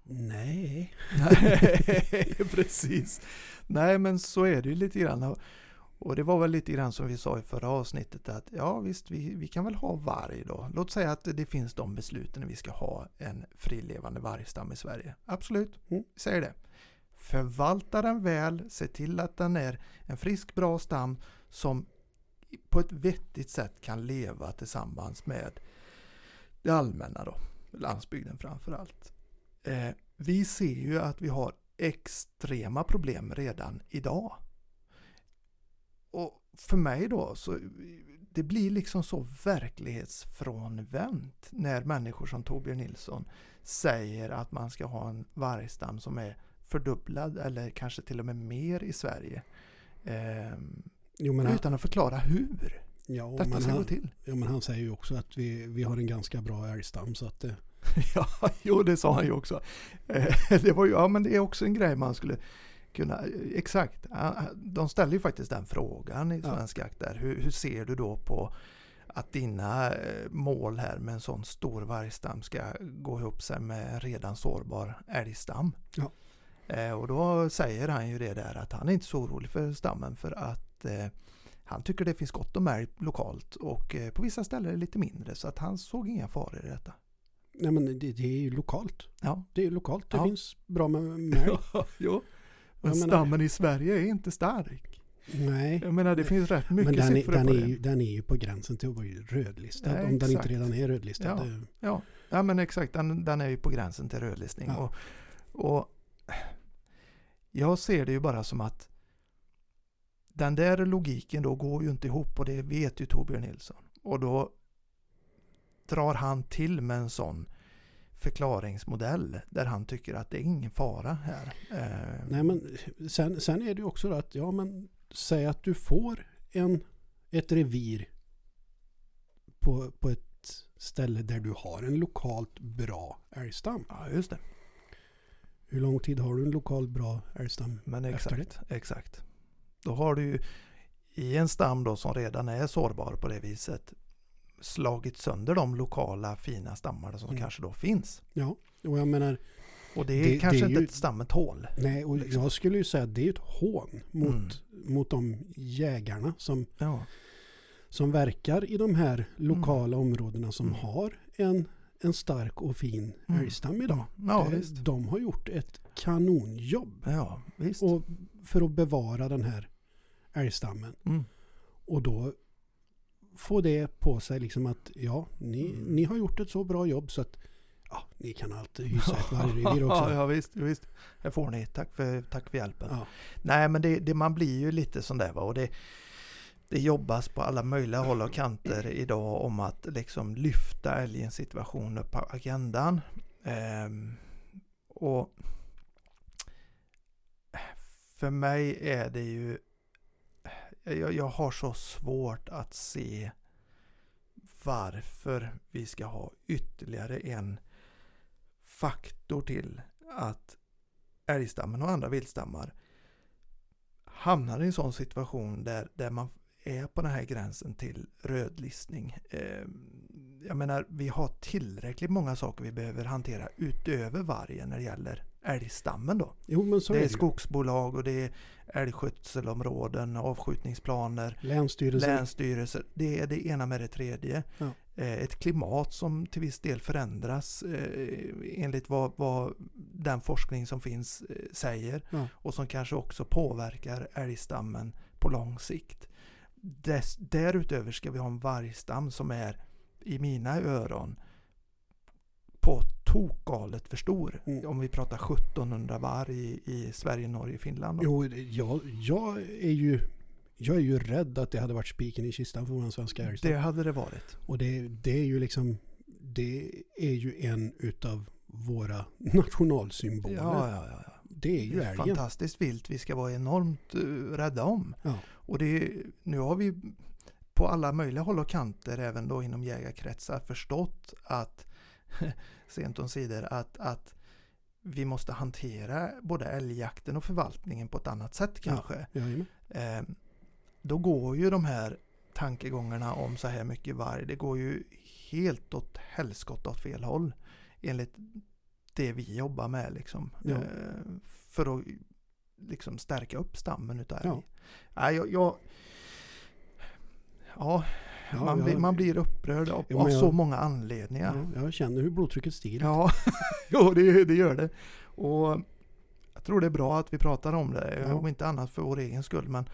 nej. Nej, precis. Nej, men så är det ju lite grann. Och- det var väl lite grann som vi sa i förra avsnittet att ja visst, vi, vi kan väl ha varg då. Låt säga att det finns de besluten när vi ska ha en frilevande vargstam i Sverige. Absolut, Mm. säger det. Förvalta den väl, se till att den är en frisk, bra stam som på ett vettigt sätt kan leva tillsammans med det allmänna då, landsbygden framför allt. Eh, vi ser ju att vi har extrema problem redan idag. Och för mig då så det blir liksom så verklighetsfrånvänt när människor som Torbjörn Nilsson säger att man ska ha en vargstam som är fördubblad eller kanske till och med mer i Sverige. Ehm, Jo, men han, utan att förklara hur ja, detta ska han, gå till. ja, men han säger ju också att vi, vi har en ganska bra älgstam så att det, Ja, jo det sa han ju också. Eh, Det var ju, ja men det är också en grej man skulle kunna, exakt. Ja, De ställer ju faktiskt den frågan i Ja. Svensk Jakt där. Hur, hur ser du då på att dina eh, mål här med en sån stor vargstam ska gå ihop sig med en redan sårbar älgstam? Ja. Eh, Och då säger han ju det där att han är inte så orolig för stammen för att eh, han tycker det finns gott om älg lokalt och eh, på vissa ställen är det lite mindre så att han såg inga faror i detta. nej men det, det är ju lokalt. Ja, Det är ju lokalt. Det Ja. finns bra med, älg. jo. Men Jag menar- stammen i Sverige är inte stark. Nej. Jag menar det finns rätt mycket Men den är, siffror den, på är det. ju, den är ju på gränsen till att vara rödlistad. Ja, om den inte exakt. redan är rödlistad. Ja. Ja, ja men exakt, den, den är ju på gränsen till rödlistning. Ja. Och, och jag ser det ju bara som att den där logiken då går ju inte ihop och det vet ju Torbjörn Nilsson. Och då drar han till med en sån förklaringsmodell där han tycker att det är ingen fara här. Eh, Nej men sen, sen är det ju också att, ja men säg att du får en, ett revir på, på ett ställe där du har en lokalt bra älgstam. Ja, just det. Hur lång tid har du en lokalt bra älgstam? Men Efter exakt, exakt. Då har du ju i en stam då som redan är sårbar på det viset slagit sönder de lokala fina stammarna som Mm. kanske då finns. Ja, och jag menar, Och det är Det- kanske det är inte ju- ett stammen tål. nej, och Liksom. jag skulle ju säga att det är ett hån mot, Mm. mot de jägarna som, Ja, som verkar i de här lokala områdena som Mm. har en, en stark och fin Mm. älgstam idag. ja Det- visst. De har gjort ett kanonjobb Ja, och för att bevara den här älgstammen. Mm. Och då få det på sig liksom att ja, ni, Mm. ni har gjort ett så bra jobb så att ja, ni kan alltid hysa ett vargrevir också. ja, ja, visst, visst. Här får ni. Tack för, tack för hjälpen. Ja. Nej, men det, det, man blir ju lite sån där va. Och det, det jobbas på alla möjliga håll och kanter idag om att liksom lyfta älgens situation upp på agendan. Ehm, och för mig är det ju jag, jag har så svårt att se varför vi ska ha ytterligare en faktor till att älgstammen och andra viltstammar hamnar i en sån situation där, där man är på den här gränsen till rödlistning. Eh, jag menar, vi har tillräckligt många saker vi behöver hantera utöver vargen när det gäller älgstammen då. Jo men så det är är skogsbolag och det är älgskötselområden, avskjutningsplaner, Länsstyrelsen. länsstyrelser. Det är det ena med det tredje. Ja. Eh, Ett klimat som till viss del förändras eh, enligt vad, vad den forskning som finns eh, säger Ja. och som kanske också påverkar älgstammen på lång sikt. Dess, därutöver ska vi ha en vargstam som är i mina öron på tokgalet för stor. Mm. Om vi pratar 1700 varg i, i Sverige, Norge, Finland. Jo, jag, jag är ju jag är ju rädd att det hade varit spiken i kistan för vår svenska älgstam. Det hade det varit. Och det, det är ju liksom det är ju en utav våra nationalsymboler. Ja, ja, ja. Ja. Det är ju älgen. fantastiskt vilt vi ska vara enormt uh, rädda om. Ja. Och det, nu har vi på alla möjliga håll och kanter, även då inom jägarkretsar, förstått att sent om sidor att, att vi måste hantera både älgjakten och förvaltningen på ett annat sätt kanske. Jajamän. Eh, då går ju de här tankegångarna om så här mycket varg, det går ju helt åt helskott åt fel håll. Enligt det vi jobbar med liksom. Ja. Eh, för att liksom stärka upp stammen utav älg. Ja. Nej, jag, jag, ja, Ja, man, blir, man blir upprörd av, av så många anledningar. Ja, jag känner hur blodtrycket stiger. Ja, jo, det, det gör det. Och jag tror det är bra att vi pratar om det. Ja. Om inte annat för vår egen skull. Men,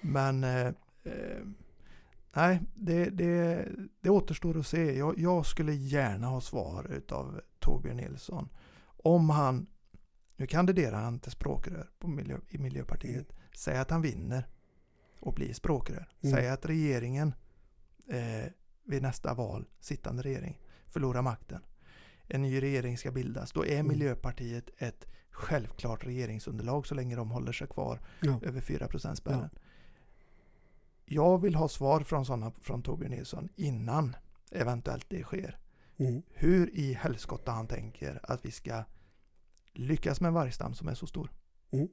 men eh, eh, nej, det, det, det återstår att se. Jag, jag skulle gärna ha svar utav Torbjörn Nilsson. Om han, nu kandiderar han till språkrör på miljö, i Miljöpartiet. Säg att han vinner och blir språkrör. Mm. Säg att regeringen eh, vid nästa val, sittande regering, förlorar makten. En ny regering ska bildas. Då är Mm. Miljöpartiet ett självklart regeringsunderlag så länge de håller sig kvar Ja. över 4 spärren. Jag vill ha svar från sådana från Torbjörn Nilsson innan eventuellt det sker. Mm. Hur i helskotta han tänker att vi ska lyckas med en vargstam som är så stor. Mm.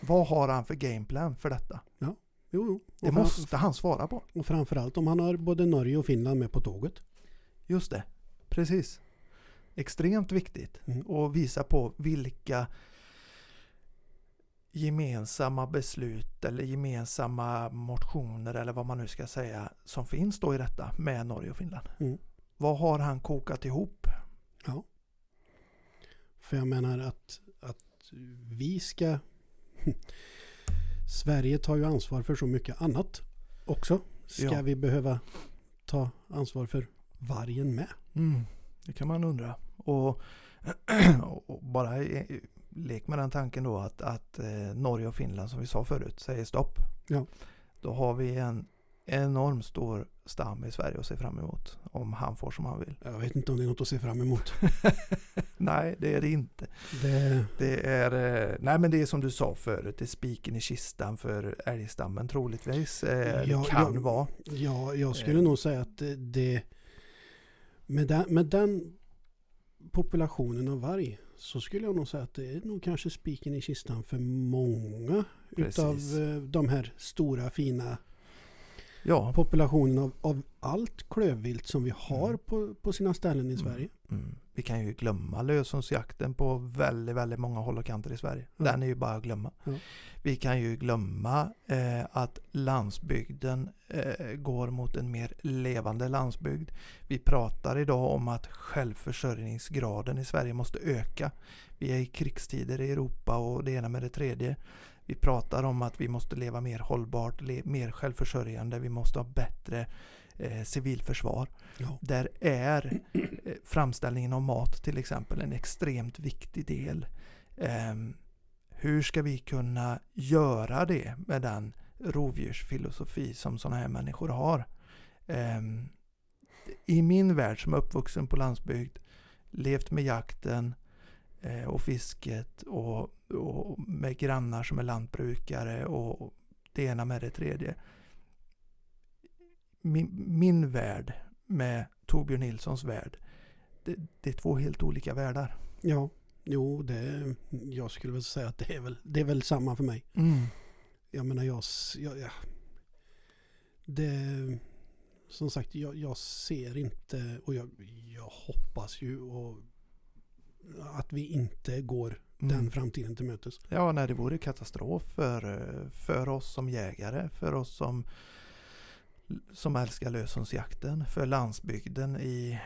Vad har han för gameplan för detta? Jo, jo. Det Och, fram, måste han svara på. och framförallt om han har både Norge och Finland med på tåget. Just det, precis. Extremt viktigt Mm. och visa på vilka gemensamma beslut eller gemensamma motioner eller vad man nu ska säga som finns då i detta med Norge och Finland. Mm. Vad har han kokat ihop? För jag menar att, att vi ska... Sverige tar ju ansvar för så mycket annat också. Ska Ja. vi behöva ta ansvar för vargen med? Mm. Det kan man undra. Och, och bara i- lek med den tanken då att, att eh, Norge och Finland som vi sa förut säger stopp. Ja. Då har vi en enormt stor stam i Sverige att se fram emot. Om han får som han vill. Jag vet inte om det är något att se fram emot. Nej, det är det inte. Det, Det är, eh, nej men det är som du sa förut, det är spiken i kistan för älgstammen troligtvis. Eh, Ja, det kan ja. vara. ja, jag skulle Eh. nog säga att det, det med, den, med den populationen av varg så skulle jag nog säga att det är nog kanske spiken i kistan för många Precis. utav eh, de här stora fina Ja. populationen av, av allt klövvilt som vi har Mm. på, på sina ställen i Sverige. Mm. Vi kan ju glömma löshundsjakten på väldigt, väldigt många håll och kanter i Sverige. Ja. Den är ju bara att glömma. Vi kan ju glömma eh, att landsbygden eh, går mot en mer levande landsbygd. Vi pratar idag om att självförsörjningsgraden i Sverige måste öka. Vi är i krigstider i Europa och det ena med det tredje. Vi pratar om att vi måste leva mer hållbart, le- mer självförsörjande. Vi måste ha bättre eh, civilförsvar. Ja. Där är eh, framställningen av mat till exempel en extremt viktig del. Ehm, hur ska vi kunna göra det med den rovdjursfilosofi som sådana här människor har? Ehm, I min värld som är uppvuxen på landsbygd, levt med jakten eh, och fisket och med grannar som är lantbrukare och det ena med det tredje. Min, min värld med Torbjörn Nilssons värld, det, det är två helt olika världar. ja, jo, det, jag skulle väl säga att det är väl, det är väl samma för mig. Jag menar jag, jag, jag det, som sagt jag, jag ser inte och jag, jag hoppas ju och att vi inte går den Mm. framtiden till mötes. Ja, nej, det vore katastrof för, för oss som jägare, för oss som, som älskar löshundsjakten, för landsbygden i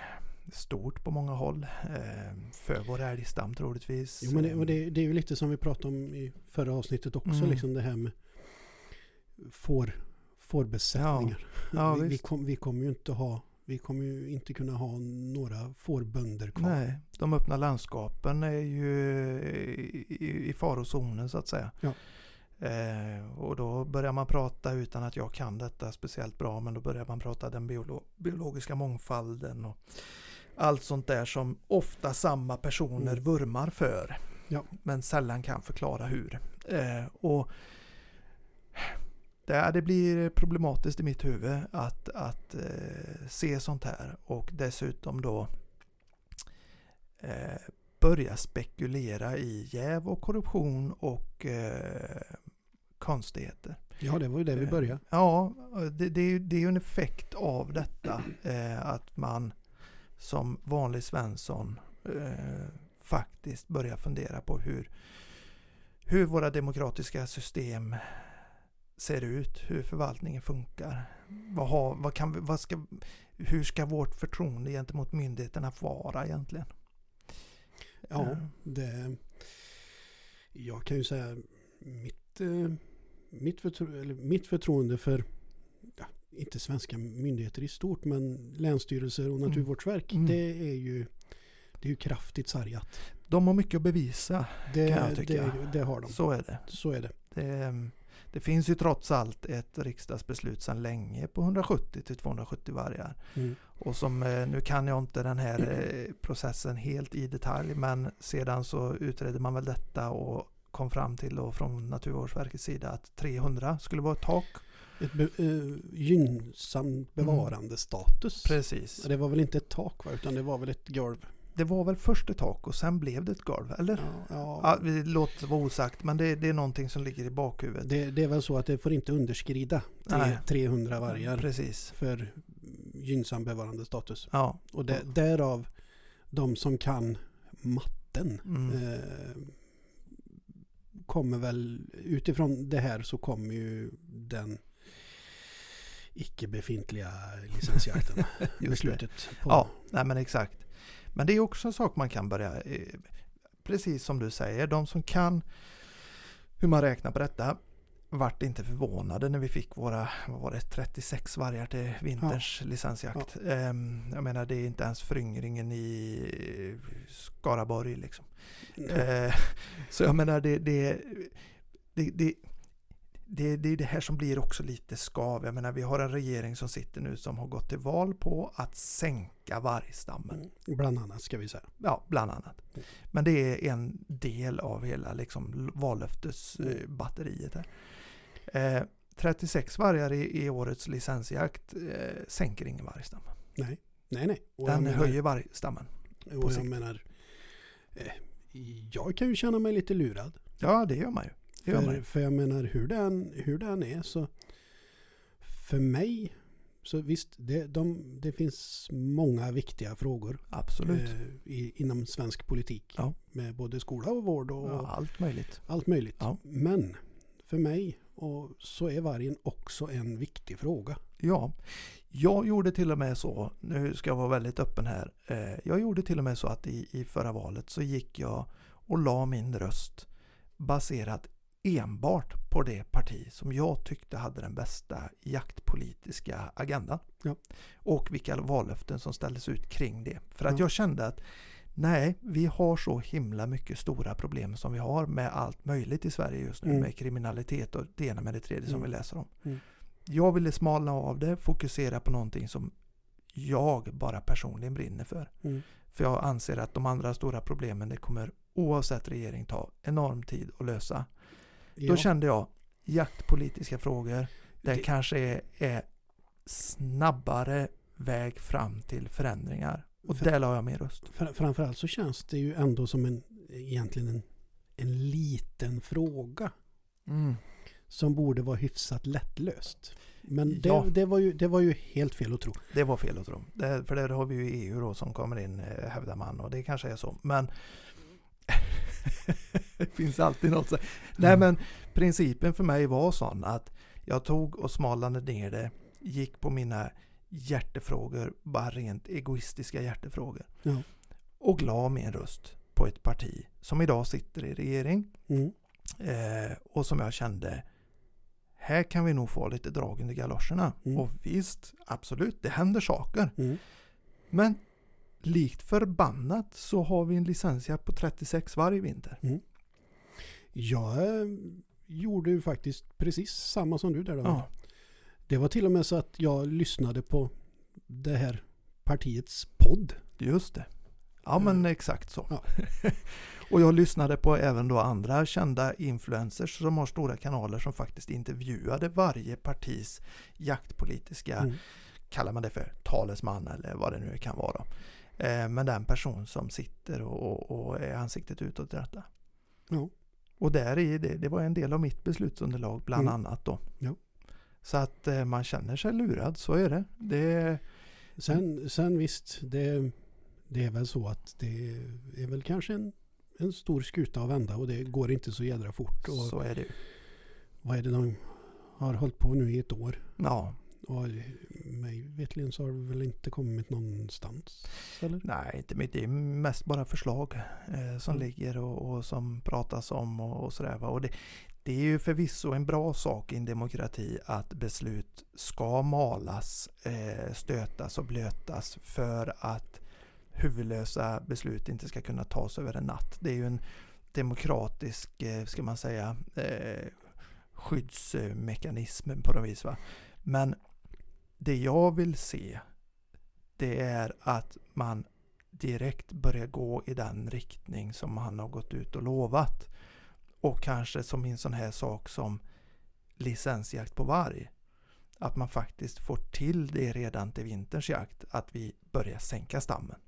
stort på många håll, eh, för vår älgstam troligtvis. Jo, men det, det, det är ju lite som vi pratade om i förra avsnittet också, Mm. liksom det här med får, fårbesättningar. Ja, vi, vi, kom, vi kommer ju inte ha vi kommer ju inte kunna ha några fårbönder kvar. Nej, de öppna landskapen är ju i, i, farozonen så att säga. Ja. Eh, och då börjar man prata utan att jag kan detta speciellt bra, men då börjar man prata den biolo biologiska mångfalden och allt sånt där som ofta samma personer Mm. vurmar för, Ja. men sällan kan förklara hur. Eh, och det, det blir problematiskt i mitt huvud att, att eh, se sånt här och dessutom då eh, börja spekulera i jäv och korruption och eh, konstigheter. Ja, det var ju det vi Eh, började. Ja, det, det, är ju- det är ju en effekt av detta. Eh, att man som vanlig Svensson eh, faktiskt börjar fundera på hur, hur våra demokratiska system ser ut, hur förvaltningen funkar. Vad har, vad kan, vi- vad ska, hur ska vårt förtroende gentemot myndigheterna vara egentligen? Ja, Eh, det... Jag kan ju säga mitt, eh, mitt, förtro, eller mitt förtroende för, ja, inte svenska myndigheter i stort, men länsstyrelser och Mm. naturvårdsverk, Mm. det är ju det är ju kraftigt sargat. De har mycket att bevisa, Det, Kan jag tycka. det, det har de. så är det. Så är det. Det, det finns ju trots allt ett riksdagsbeslut sedan länge på 170 till 270 vargar. Mm. Och som, eh, nu kan jag inte den här eh, processen helt i detalj men sedan så utredde man väl detta och kom fram till då från Naturvårdsverkets sida att 300 skulle vara ett tak. Ett be, eh, gynnsam bevarandestatus. Precis. Det var väl inte ett tak va, utan det var väl ett golv. Det var väl först ett tak och sen blev det ett golv, eller? Ja, ja. Ja, vi låter vara osagt men det, det är någonting som ligger i bakhuvudet. Det, det är väl så att det får inte underskrida tre, Nej. 300 vargar Precis. för gynnsam bevarandestatus. Ja. Och det, därav de som kan matten Mm. eh, kommer väl utifrån det här så kommer ju den icke befintliga licensjakten. Beslutet. På, Ja, nej men exakt. Men det är också en sak man kan börja, eh, precis som du säger, de som kan hur man räknar på detta. vart inte förvånade när vi fick våra, var det, 36 vargar till vinterns licensjakt. Ehm, jag menar det är inte ens föryngringen i Skaraborg liksom. Eh, så jag menar det, det, det, det det, det är det här som blir också lite skav. Jag menar vi har en regering som sitter nu som har gått till val på att sänka vargstammen. Mm, bland annat ska vi säga. Ja, bland annat. Mm. Men det är en del av hela liksom, vallöftesbatteriet. Här. Eh, 36 vargar i, i årets licensjakt eh, sänker ingen vargstam. Nej, nej, nej. Och Den menar, höjer vargstammen. Och jag menar, eh, jag kan ju känna mig lite lurad. Ja, det gör man ju. För, för jag menar hur den, hur den är så för mig så visst, det, de, det finns många viktiga frågor. Absolut. Eh, i, inom svensk politik. Ja. Med både skola och vård och ja, allt möjligt. Allt möjligt. Ja. Men för mig och så är vargen också en viktig fråga. Ja, jag gjorde till och med så, nu ska jag vara väldigt öppen här. Eh, jag gjorde till och med så att i, i förra valet så gick jag och la min röst baserat enbart på det parti som jag tyckte hade den bästa jaktpolitiska agendan. Ja. Och vilka vallöften som ställdes ut kring det. För att ja. jag kände att nej, vi har så himla mycket stora problem som vi har med allt möjligt i Sverige just nu. Mm. Med kriminalitet och det ena med det tredje mm. som vi läser om. Mm. Jag ville smalna av det, fokusera på någonting som jag bara personligen brinner för. Mm. För jag anser att de andra stora problemen det kommer oavsett regering ta enorm tid att lösa. Ja. Då kände jag jaktpolitiska frågor. Det, det kanske är, är, snabbare väg fram till förändringar. Och för, där la jag min röst. För, framförallt så känns det ju ändå som en egentligen en, en liten fråga. Mm. Som borde vara hyfsat lättlöst. Men det, ja. det, var ju, det var ju helt fel att tro. Det var fel att tro. Det, för där har vi ju EU då som kommer in, eh, hävdar man. Och det kanske är så. Men det finns alltid något. Så. Nej men principen för mig var sån att jag tog och smalade ner det, gick på mina hjärtefrågor, bara rent egoistiska hjärtefrågor. Ja. Och la min röst på ett parti som idag sitter i regering. Mm. Eh, och som jag kände, här kan vi nog få lite drag under galoscherna. Mm. Och visst, absolut, det händer saker. Mm. Men likt förbannat så har vi en licensjakt på 36 varje vinter. Mm. Jag eh, gjorde ju faktiskt precis samma som du där då. Ja. Det var till och med så att jag lyssnade på det här partiets podd. Just det. Ja men mm. exakt så. Ja. och jag lyssnade på även då andra kända influencers som har stora kanaler som faktiskt intervjuade varje partis jaktpolitiska, mm. kallar man det för, talesman eller vad det nu kan vara. Eh, men den person som sitter och, och är ansiktet utåt i detta. Ja. Och där i det, det var en del av mitt beslutsunderlag bland mm. annat då. Ja. Så att eh, man känner sig lurad, så är det. det sen, sen visst, det, det är väl så att det är väl kanske en, en stor skuta att vända och det går inte så jädra fort. Och så är det Vad är det de har hållit på nu i ett år? Ja, och mig vetligen så har det väl inte kommit någonstans? Eller? Nej, inte mycket. Det är mest bara förslag eh, som mm. ligger och, och, som pratas om och, och sådär. Och det, det är ju förvisso en bra sak i en demokrati att beslut ska malas, eh, stötas och blötas för att huvudlösa beslut inte ska kunna tas över en natt. Det är ju en demokratisk, eh, ska man säga, eh, skyddsmekanism på något vis. Va? Men det jag vill se det är att man direkt börjar gå i den riktning som han har gått ut och lovat. Och kanske som en sån här sak som licensjakt på varg. Att man faktiskt får till det redan till vinterns jakt, att vi börjar sänka stammen.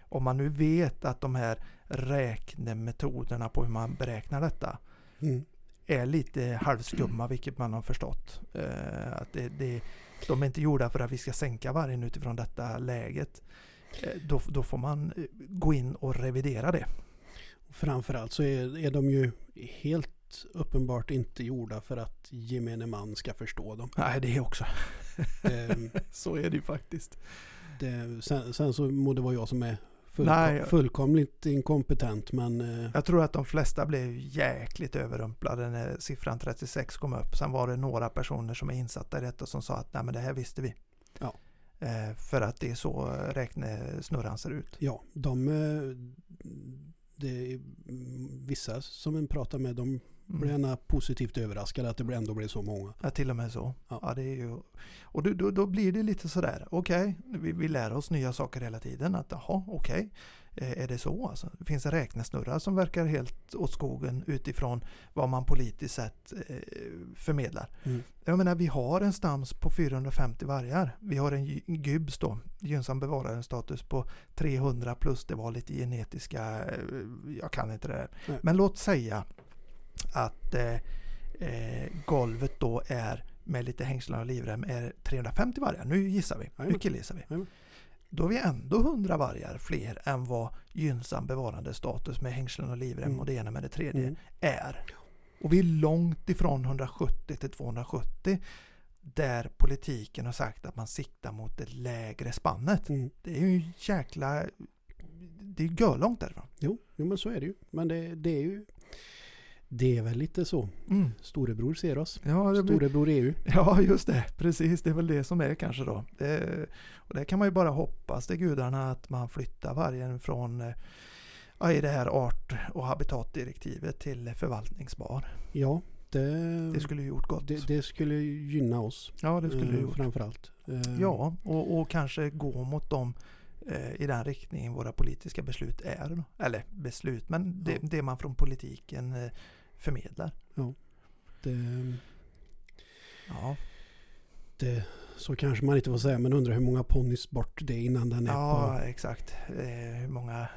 Om man nu vet att de här räknemetoderna på hur man beräknar detta mm. är lite halvskumma, vilket man har förstått. Eh, att det, det, de är inte gjorda för att vi ska sänka vargen utifrån detta läget. Eh, då, då får man eh, gå in och revidera det. Framförallt så är, är de ju helt uppenbart inte gjorda för att gemene man ska förstå dem. Nej, det är också. um, så är det ju faktiskt. Det, sen, sen, så må det vara jag som är fullkom, Nej. fullkomligt inkompetent men eh, Jag tror att de flesta blev jäkligt överrumplade när siffran 36 kom upp. Sen var det några personer som är insatta i detta som sa att Nej, men det här visste vi. Ja. Eh, för att det är så räknesnurran ser ut. ja, de eh, det är vissa som en pratar med de gärna positivt överraskade att det ändå blev så många. Ja, till och med så. Ja. Ja. det är ju, och då, då, då blir det lite sådär, okej, vi, vi lär oss nya saker hela tiden. Att jaha, okej, eh, är det så alltså? Det finns en räknesnurra som verkar helt åt skogen utifrån vad man politiskt sett eh, förmedlar. Mm. Jag menar, vi har en stams på 450 vargar. Vi har en GYBS då, gynnsam bevarandestatus på 300 plus det var lite genetiska, eh, jag kan inte det där. Men låt säga att eh, eh, golvet då är med lite hängslen och livrem är 350 vargar. Nu gissar vi, nu killgissar vi. Då är vi ändå 100 vargar fler än vad gynnsam bevarandestatus med hängslen och livrem Mm. och det ena med det tredje Mm. är. Och vi är långt ifrån 170 till 270 där politiken har sagt att man siktar mot det lägre spannet. Mm. Det är ju jäkla... Det är görlångt därifrån. Jo, jo, men så är det ju. Men det, det är ju det är väl lite så. Mm. Storebror ser oss. Ja, det blir, Storebror EU. ja, just det. Precis, det är väl det som är kanske då. Det, och det kan man ju bara hoppas till gudarna att man flyttar vargen från eh, ja, i det här art och habitatdirektivet till förvaltningsbar. Ja, det, Det skulle ju gjort gott. Det, det skulle gynna oss. ja, det skulle det eh, gjort. Framförallt. Eh, Ja, och, och kanske gå mot dem eh, i den riktningen våra politiska beslut är. Eller beslut, men det, Ja. det man från politiken förmedlar. Det, Ja, det, så kanske man inte får säga, men undrar hur många ponnys bort det innan den är ja exakt. Eh, hur många...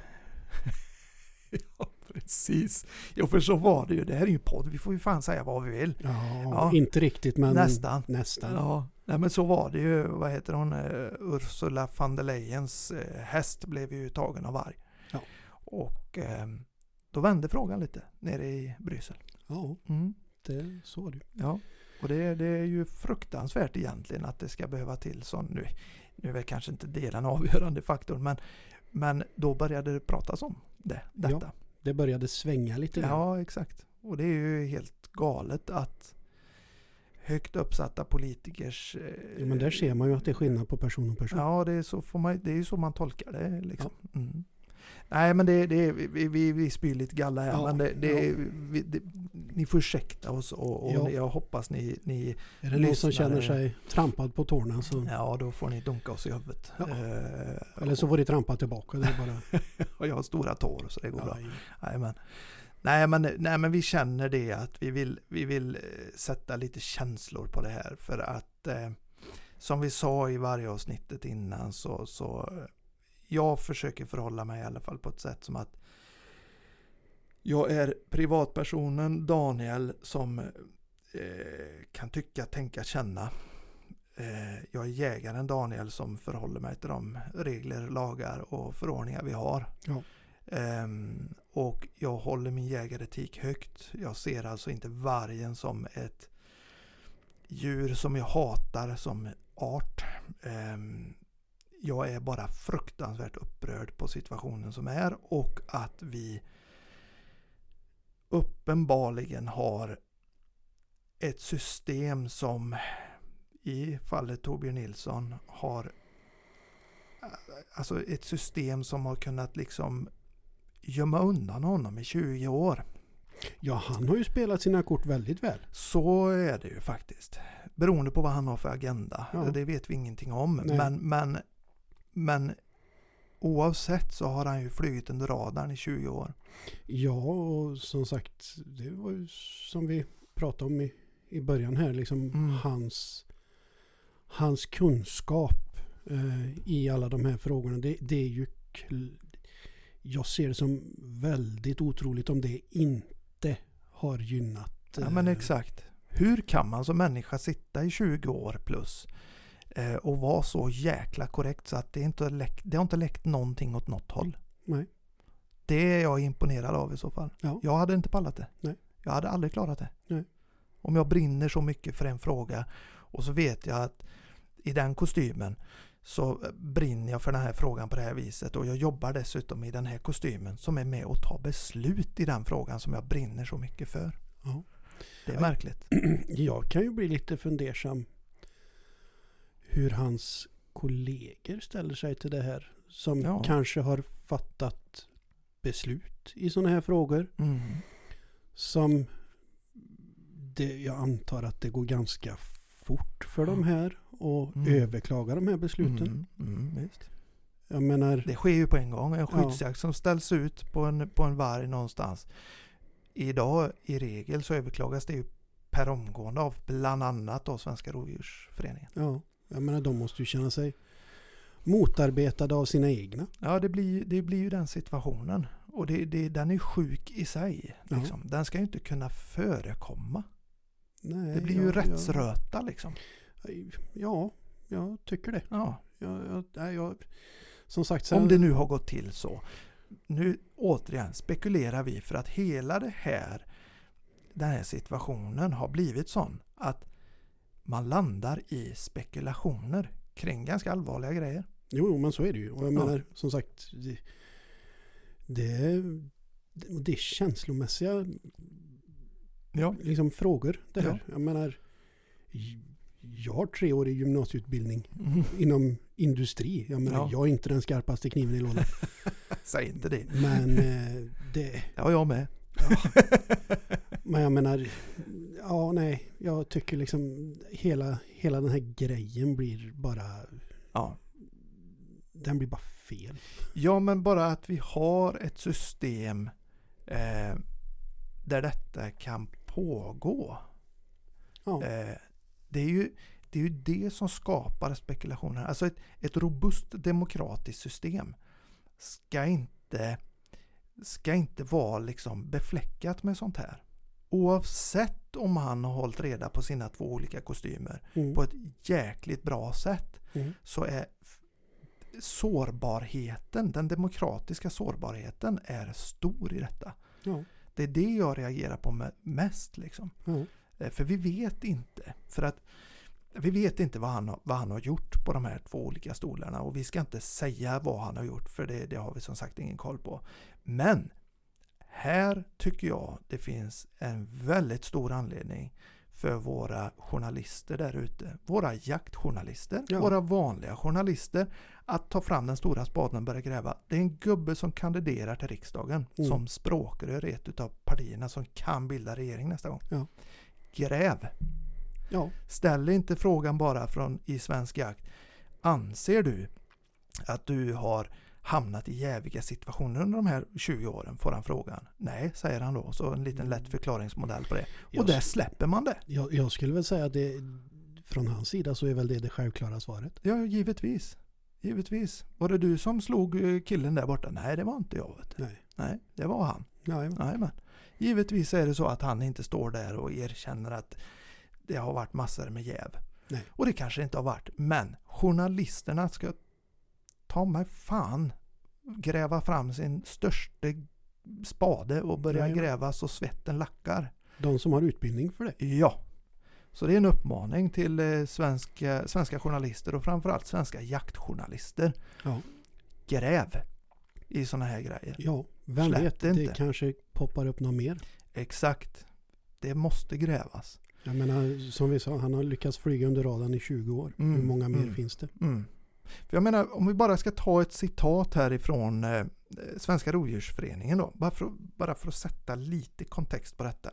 ja, precis. Jo, för så var det ju. Det här är ju podd. Vi får ju fan säga vad vi vill. på... Ja, Ja. inte riktigt men Nästan. nästan. Ja, nej, men så var det ju. Vad heter hon? Eh, Ursula von der Leyens eh, häst blev ju tagen av varg. Ja. Och eh, då vände frågan lite nere i Bryssel. Ja, Mm. det, så var det ju. Ja, och det, det är ju fruktansvärt egentligen att det ska behöva till sån. Nu, nu är väl kanske inte det den avgörande faktorn, men, men då började det pratas om det, detta. Det började svänga lite grann. Ja, exakt. Och det är ju helt galet att högt uppsatta politikers... eh, Ja, men där ser man ju att det är skillnad på person och person. Ja, det är, så får man, det är ju så man tolkar det. Liksom. Mm. Nej, men det, det, vi, vi, vi spyr lite galla här, Ja, men det, det, ja. vi, det, ni får ursäkta oss och, och Ja. jag hoppas ni, ni Är det någon som känner sig trampad på tårna så... Ja, då får ni dunka oss i huvudet. Eh, Eller så får de trampa tillbaka. Det bara... och jag har stora tår så det går bra. Nej, men, nej, men, nej, men vi känner det att vi vill, vi vill eh, sätta lite känslor på det här för att eh, som vi sa i varje avsnittet innan så, så eh, jag försöker förhålla mig i alla fall på ett sätt som att jag är privatpersonen Daniel som eh, kan tycka, tänka, känna. Eh, jag är jägaren Daniel som förhåller mig till de regler, lagar och förordningar vi har. Ja. Ehm, och jag håller min jägaretik högt. Jag ser alltså inte vargen som ett djur som jag hatar som art. Jag är bara fruktansvärt upprörd på situationen som är och att vi uppenbarligen har ett system som i fallet Torbjörn Nilsson har alltså ett system som har kunnat liksom gömma undan honom i 20 år. ja, han har ju spelat sina kort väldigt väl. Så är det ju faktiskt. Beroende på vad han har för agenda. Ja. Det vet vi ingenting om. Nej. Men, men, men oavsett så har han ju flugit under radarn i 20 år. Ja, och som sagt, det var ju som vi pratade om i, i början här, liksom Mm. hans, hans kunskap eh, i alla de här frågorna. Det, det är ju, jag ser det som väldigt otroligt om det inte har gynnat. Ja men eh, exakt. Hur kan man som människa sitta i 20 år plus och vara så jäkla korrekt så att det inte har läckt, det har inte läckt någonting åt något håll. Nej. Det är jag imponerad av i så fall. Ja. Jag hade inte pallat det. Nej. Jag hade aldrig klarat det. Nej. Om jag brinner så mycket för en fråga och så vet jag att i den kostymen så brinner jag för den här frågan på det här viset och jag jobbar dessutom i den här kostymen som är med och tar beslut i den frågan som jag brinner så mycket för. Ja. Det är märkligt. Jag kan ju bli lite fundersam hur hans kollegor ställer sig till det här. Som Ja. kanske har fattat beslut i sådana här frågor. Mm. Som det, jag antar att det går ganska fort för de här att Mm. överklaga de här besluten. Mm. Mm. Jag menar, Det sker ju på en gång. En Ja. skyddsjakt som ställs ut på en, på en varg någonstans. Idag i regel så överklagas det ju per omgående av bland annat då Svenska Rovdjursföreningen. ja, jag menar de måste ju känna sig motarbetade av sina egna. Ja, det blir, det blir ju den situationen. Och det, det, den är sjuk i sig. Ja. Liksom. Den ska ju inte kunna förekomma. Nej, Det blir ju rättsröta liksom. Jag, ja, jag tycker det. Ja. Jag, jag, jag, som sagt, Om det nu har gått till så. Nu återigen spekulerar vi för att hela det här den här situationen har blivit sån att man landar i spekulationer kring ganska allvarliga grejer. Jo, men så är det ju. Och jag Ja. menar, som sagt, det, det, det är känslomässiga Ja. liksom, frågor det här. Ja. Jag menar, jag har tre år i gymnasieutbildning Mm. inom industri. Jag menar, Ja. jag är inte den skarpaste kniven i lådan. Säg inte det. Men eh, det, Ja, jag med. men jag menar, ja nej, jag tycker liksom hela, hela den här grejen blir bara, Ja. den blir bara fel. ja, men bara att vi har ett system eh, där detta kan pågå. Ja, Eh, det, är ju, det är ju det som skapar spekulationer. Alltså ett, ett robust demokratiskt system ska inte, ska inte vara liksom befläckat med sånt här. Oavsett om han har hållit reda på sina två olika kostymer mm, på ett jäkligt bra sätt mm, så är sårbarheten, den demokratiska sårbarheten är stor i detta. ja, Det är det jag reagerar på me- mest liksom. Eh, För vi vet inte. För att vi vet inte vad han, har, vad han har gjort på de här två olika stolarna och vi ska inte säga vad han har gjort för det, det har vi som sagt ingen koll på. Men här tycker jag det finns en väldigt stor anledning för våra journalister där ute, våra jaktjournalister, Ja. våra vanliga journalister att ta fram den stora spaden och börja gräva. Det är en gubbe som kandiderar till riksdagen Mm. som språkrör i ett av partierna som kan bilda regering nästa gång. Ja. Gräv! ja, Ställ inte frågan bara från i svensk jakt. Anser du att du har hamnat i jäviga situationer under de här 20 åren? Får han frågan. Nej, säger han då. Så en liten lätt förklaringsmodell på det. Jag Och där s- släpper man det. jag, jag skulle väl säga att det, från hans sida så är väl det det självklara svaret. Ja, givetvis. Givetvis. Var det du som slog eh, killen där borta? Nej, det var inte jag. Nej. Nej, det var han. Men. Givetvis är det så att han inte står där och erkänner att det har varit massor med jäv. Nej. Och det kanske inte har varit. Men journalisterna ska ta mig fan gräva fram sin största spade och börja Jajamän. gräva så svetten lackar. de som har utbildning för det. Ja. Så det är en uppmaning till eh, svenska, svenska journalister och framförallt svenska jaktjournalister. Ja. Gräv i sådana här grejer. Ja, vem Släpp vet, det inte. kanske poppar upp något mer. Exakt. Det måste grävas. Jag menar, som vi sa, han har lyckats flyga under radarn i 20 år. Mm, Hur många mer mm. finns det? Mm. För jag menar, om vi bara ska ta ett citat härifrån eh, Svenska Rovdjursföreningen då, bara för, bara för att sätta lite kontext på detta.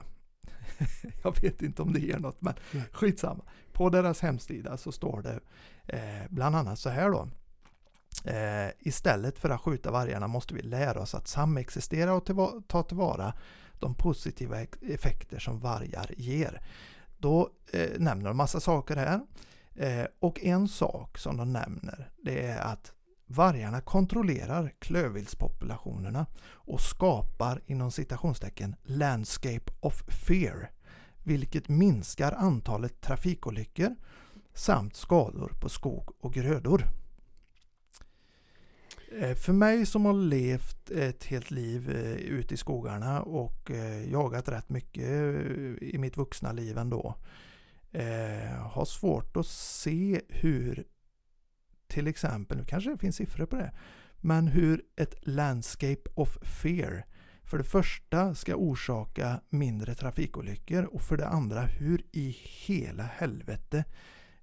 jag vet inte om det ger något, men Nej. skitsamma. På deras hemsida så står det eh, bland annat så här då. Eh, istället för att skjuta vargarna måste vi lära oss att samexistera och tillva- ta tillvara de positiva effekter som vargar ger. Då eh, nämner de massa saker här. Eh, och en sak som de nämner det är att vargarna kontrollerar klövviltspopulationerna och skapar inom citationstecken landscape of fear vilket minskar antalet trafikolyckor samt skador på skog och grödor. Eh, för mig som har levt ett helt liv eh, ute i skogarna och eh, jagat rätt mycket i mitt vuxna liv ändå. Eh, har svårt att se hur till exempel, nu kanske det finns siffror på det, men hur ett landscape of fear för det första ska orsaka mindre trafikolyckor och för det andra hur i hela helvete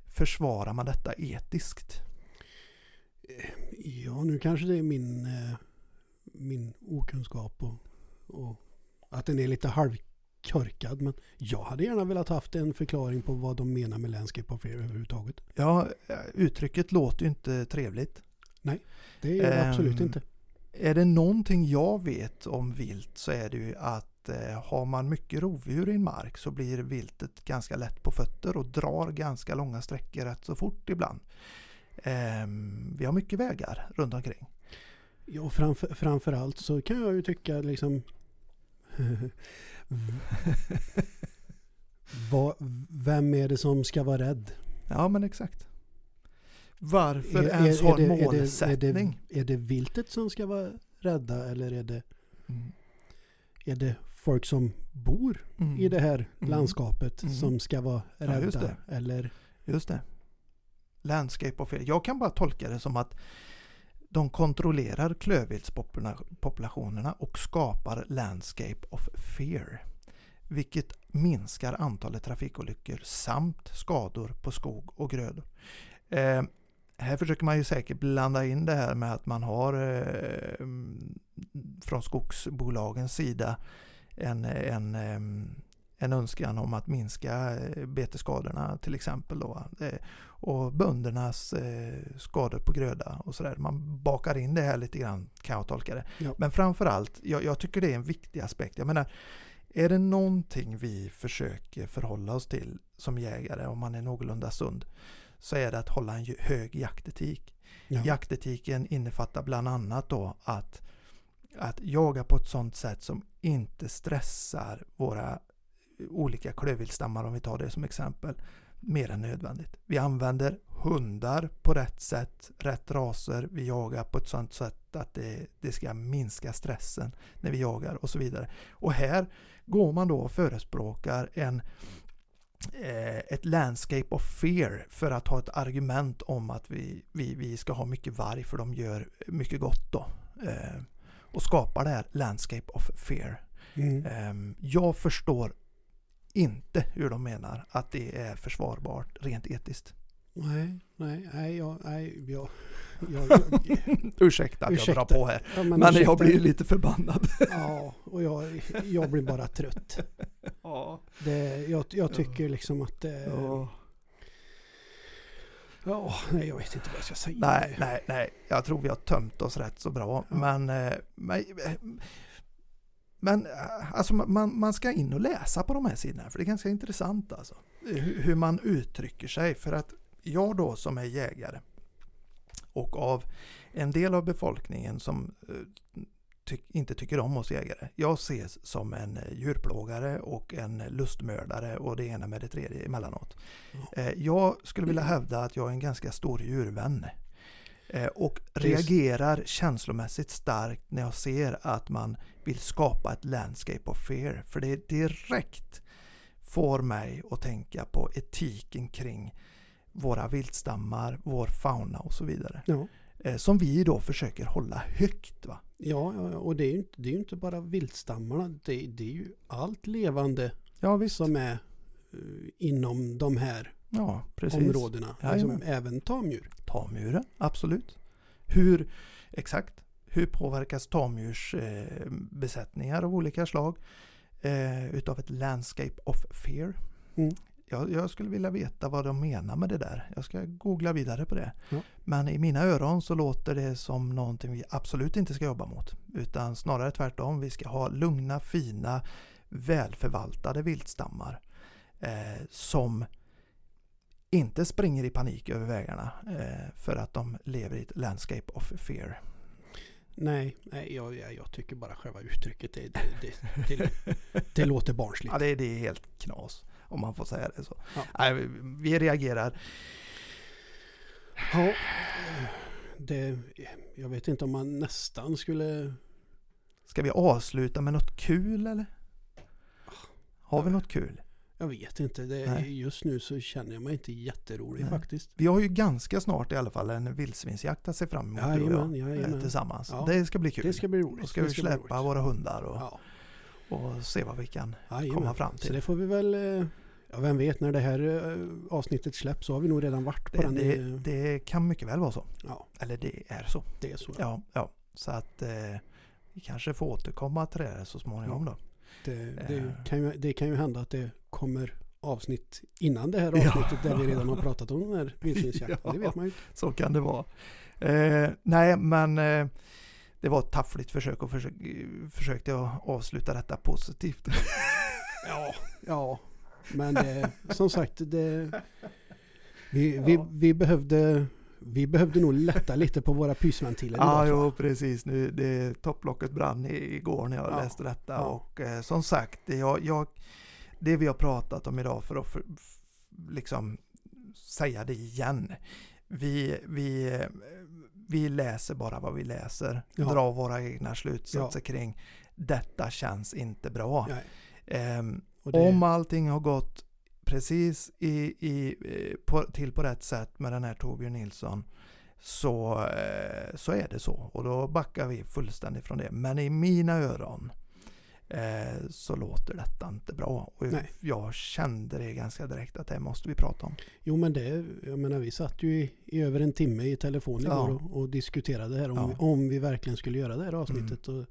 försvarar man detta etiskt? Ja, nu kanske det är min, eh, min okunskap och, och att den är lite halvkorkad. Men jag hade gärna velat haft en förklaring på vad de menar med landscape of fear överhuvudtaget. Ja, uttrycket låter ju inte trevligt. Det är det absolut Ehm, inte. Är det någonting jag vet om vilt så är det ju att eh, har man mycket rovdjur i en mark så blir viltet ganska lätt på fötter och drar ganska långa sträckor rätt så fort ibland. Ehm, vi har mycket vägar runt omkring. Ja, framför, framförallt så kan jag ju tycka liksom vad, vem är det som ska vara rädd? Ja men exakt. Varför Är- ens är- ha en målsättning? Är det, är det viltet som ska vara rädda eller är det, Mm. är det folk som bor Mm. i det här Mm. landskapet Mm. som ska vara Ja, rädda? just det. Eller Just det. Landscape of fear. Jag kan bara tolka det som att de kontrollerar klövviltspopulationerna och skapar landscape of fear. Vilket minskar antalet trafikolyckor samt skador på skog och grödor. Eh, här försöker man ju säkert blanda in det här med att man har eh, mm, från skogsbolagens sida en, en, em, en önskan om att minska eh, betesskadorna till exempel. Då, eh, och böndernas eh, skador på gröda och sådär. Man bakar in det här lite grann kan jag tolka det. Ja. Men framförallt, jag, jag tycker det är en viktig aspekt. Jag menar, är det någonting vi försöker förhålla oss till som jägare, om man är någorlunda sund, så är det att hålla en hög jaktetik. ja, Jaktetiken innefattar bland annat då att, att jaga på ett sådant sätt som inte stressar våra olika klövviltstammar om vi tar det som exempel mer än nödvändigt. Vi använder hundar på rätt sätt, rätt raser. Vi jagar på ett sådant sätt att det, det ska minska stressen när vi jagar och så vidare. Och här går man då och förespråkar en eh, ett landscape of fear för att ha ett argument om att vi, vi, vi ska ha mycket varg för de gör mycket gott då. Eh, och skapar det här landscape of fear. mm. Eh, jag förstår inte hur de menar att det är försvarbart rent etiskt. Nej, nej, nej, jag, nej, jag, jag, jag, Ursäkta att Ursäkta. jag drar på här. ja, Men, ursäkta. jag blir lite förbannad. Ja, och jag, jag blir bara trött. Ja. Det, jag, jag tycker liksom att det... Ja. Ja, nej, jag vet inte vad jag ska säga. Nej, nej, nej. Jag tror vi har tömt oss rätt så bra. Ja. Men, eh, men, eh, men eh, alltså man, man ska in och läsa på de här sidorna för det är ganska intressant alltså. Hur, hur man uttrycker sig. För att jag då som är jägare och av en del av befolkningen som eh, ty- inte tycker om oss jägare. Jag ses som en eh, djurplågare och en lustmördare och det ena med det tredje emellanåt. Eh, Jag skulle vilja hävda att jag är en ganska stor djurvän. Eh, Och reagerar känslomässigt starkt när jag ser att man vill skapa ett landscape of fear. För det direkt får mig att tänka på etiken kring våra viltstammar, vår fauna och så vidare. Ja, Eh, Som vi då försöker hålla högt. Va? ja, ja, och det är ju inte, det är inte bara viltstammarna. Det, det är ju allt levande Ja som är eh, inom de här Ja, precis. områdena. Liksom, Jajamän. även tamdjur. Tamdjuren, absolut. Hur, exakt, hur påverkas tamdjursbesättningar eh, av olika slag eh, utav ett landscape of fear? Mm. Jag, jag skulle vilja veta vad de menar med det där. Jag ska googla vidare på det. Ja. Men i mina öron så låter det som någonting vi absolut inte ska jobba mot. Utan snarare tvärtom. Vi ska ha lugna, fina, välförvaltade viltstammar. Eh, som inte springer i panik över vägarna eh, för att de lever i ett landscape of fear. Nej, nej jag, jag, tycker bara själva uttrycket det, det, det, det, låter barnsligt. Ja, det, det är helt knas om man får säga det så. Ja. Nej, vi, vi reagerar. Ja, det, jag vet inte om man nästan skulle... Ska vi avsluta med något kul eller? Har vi något kul? Jag vet inte. Det, just nu så känner jag mig inte jätterolig Nej. faktiskt. Vi har ju ganska snart i alla fall en vildsvinsjakt att se fram emot du och Jajamän, jag, eh, tillsammans. Ja. Det ska bli kul. Det ska bli roligt. Då ska det vi släppa våra hundar och, Ja, och se vad vi kan jajamän. komma fram Så till. det får vi väl, eh, ja vem vet när det här eh, avsnittet släpps så har vi nog redan varit på Det, den. det, det kan mycket väl vara så. Ja, Eller det är så. det är så. Ja, ja. Så att eh, vi kanske får återkomma till det så småningom då. Det, det, Eh. kan ju, det kan ju hända att det kommer avsnitt innan det här Ja. avsnittet där vi redan har pratat om den här vildsvinsjakten. Ja. Det vet man ju. Så kan det vara. Eh, nej, men eh, det var ett taffligt försök och försök, försökte jag avsluta detta positivt. Ja, ja. Men det, som sagt, det, vi, vi, Ja. vi, behövde, vi behövde nog lätta lite på våra pysventiler Ja, idag. jo, precis. Nu, det, topplocket brann igår när jag Ja, läste detta. ja. Och eh, som sagt, jag, jag, det vi har pratat om idag för att för, liksom säga det igen. Vi, vi, vi läser bara vad vi läser. Ja. Drar våra egna slutsatser kring detta känns inte bra. Och det, Om allting har gått precis i, i, eh, på, till på rätt sätt med den här Torbjörn Nilsson så, eh, så är det så. Och då backar vi fullständigt från det. Men i mina öron eh, så låter detta inte bra. Och Nej. jag kände det ganska direkt att det måste vi prata om. Jo men det, jag menar vi satt ju i, i över en timme i telefon Ja. igår och, och diskuterade här om, Ja. vi, om vi verkligen skulle göra det här avsnittet. Och,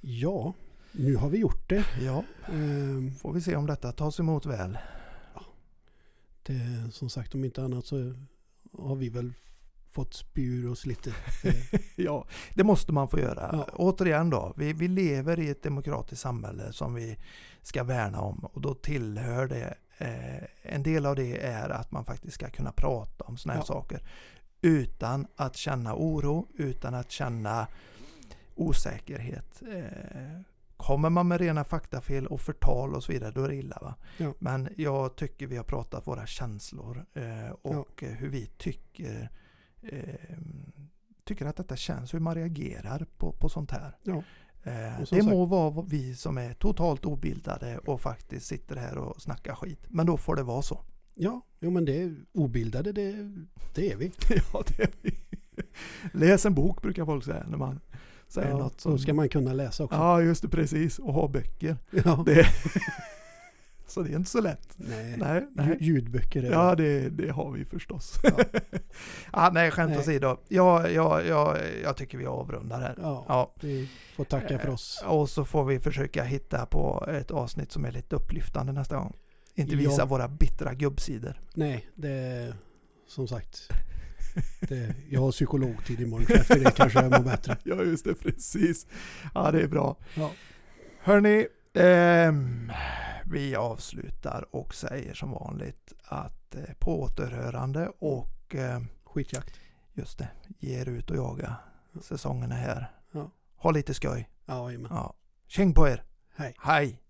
ja, nu har vi gjort det. Ja, Ehm, får vi se om detta tas emot väl. det. Som sagt om inte annat så har vi väl fått spyr oss lite. Ja, det måste man få göra. Ja. Återigen då, vi, vi lever i ett demokratiskt samhälle som vi ska värna om och då tillhör det, eh, en del av det är att man faktiskt ska kunna prata om sådana här Ja. saker utan att känna oro, utan att känna osäkerhet. Eh, kommer man med rena faktafel och förtal och så vidare, då är det illa. Ja. Men jag tycker vi har pratat våra känslor eh, och eh, hur vi tycker eh, tycker att detta känns, hur man reagerar på, på sånt här. Ja. Eh, det sagt- må vara vi som är totalt obildade och faktiskt sitter här och snackar skit. Men då får det vara så. ja, jo men det är obildade, det, det är vi. ja, det är vi. Läs en bok brukar folk säga när man säger Ja, något. Då Som, ska man kunna läsa också. Ja, just det, precis. Och ha böcker. Ja. Det, så det är inte så lätt. Nej. Nej, nej. Lj- Ljudböcker är Ja, det. det, det har vi förstås. Ja. ja, nej, skämt Nej. åsido. Ja, ja, ja, jag tycker vi avrundar här. Ja, Ja. vi får tacka för oss. Och så får vi försöka hitta på ett avsnitt som är lite upplyftande nästa gång. Inte visa Ja. våra bittra gubbsidor. Nej, det är som sagt. Det, jag har psykologtid imorgon så efter det kanske jag mår bättre. Ja, just det, precis. Ja, det är bra. Ja. Hörni, ehm, vi avslutar och säger som vanligt att eh, på återhörande och eh, Skitjakt. just det, ge er ut och jaga. Säsongen är här. Ja. Ha lite skoj. Ja, jajamän. Ja. Tjing på er! Hej. Hej!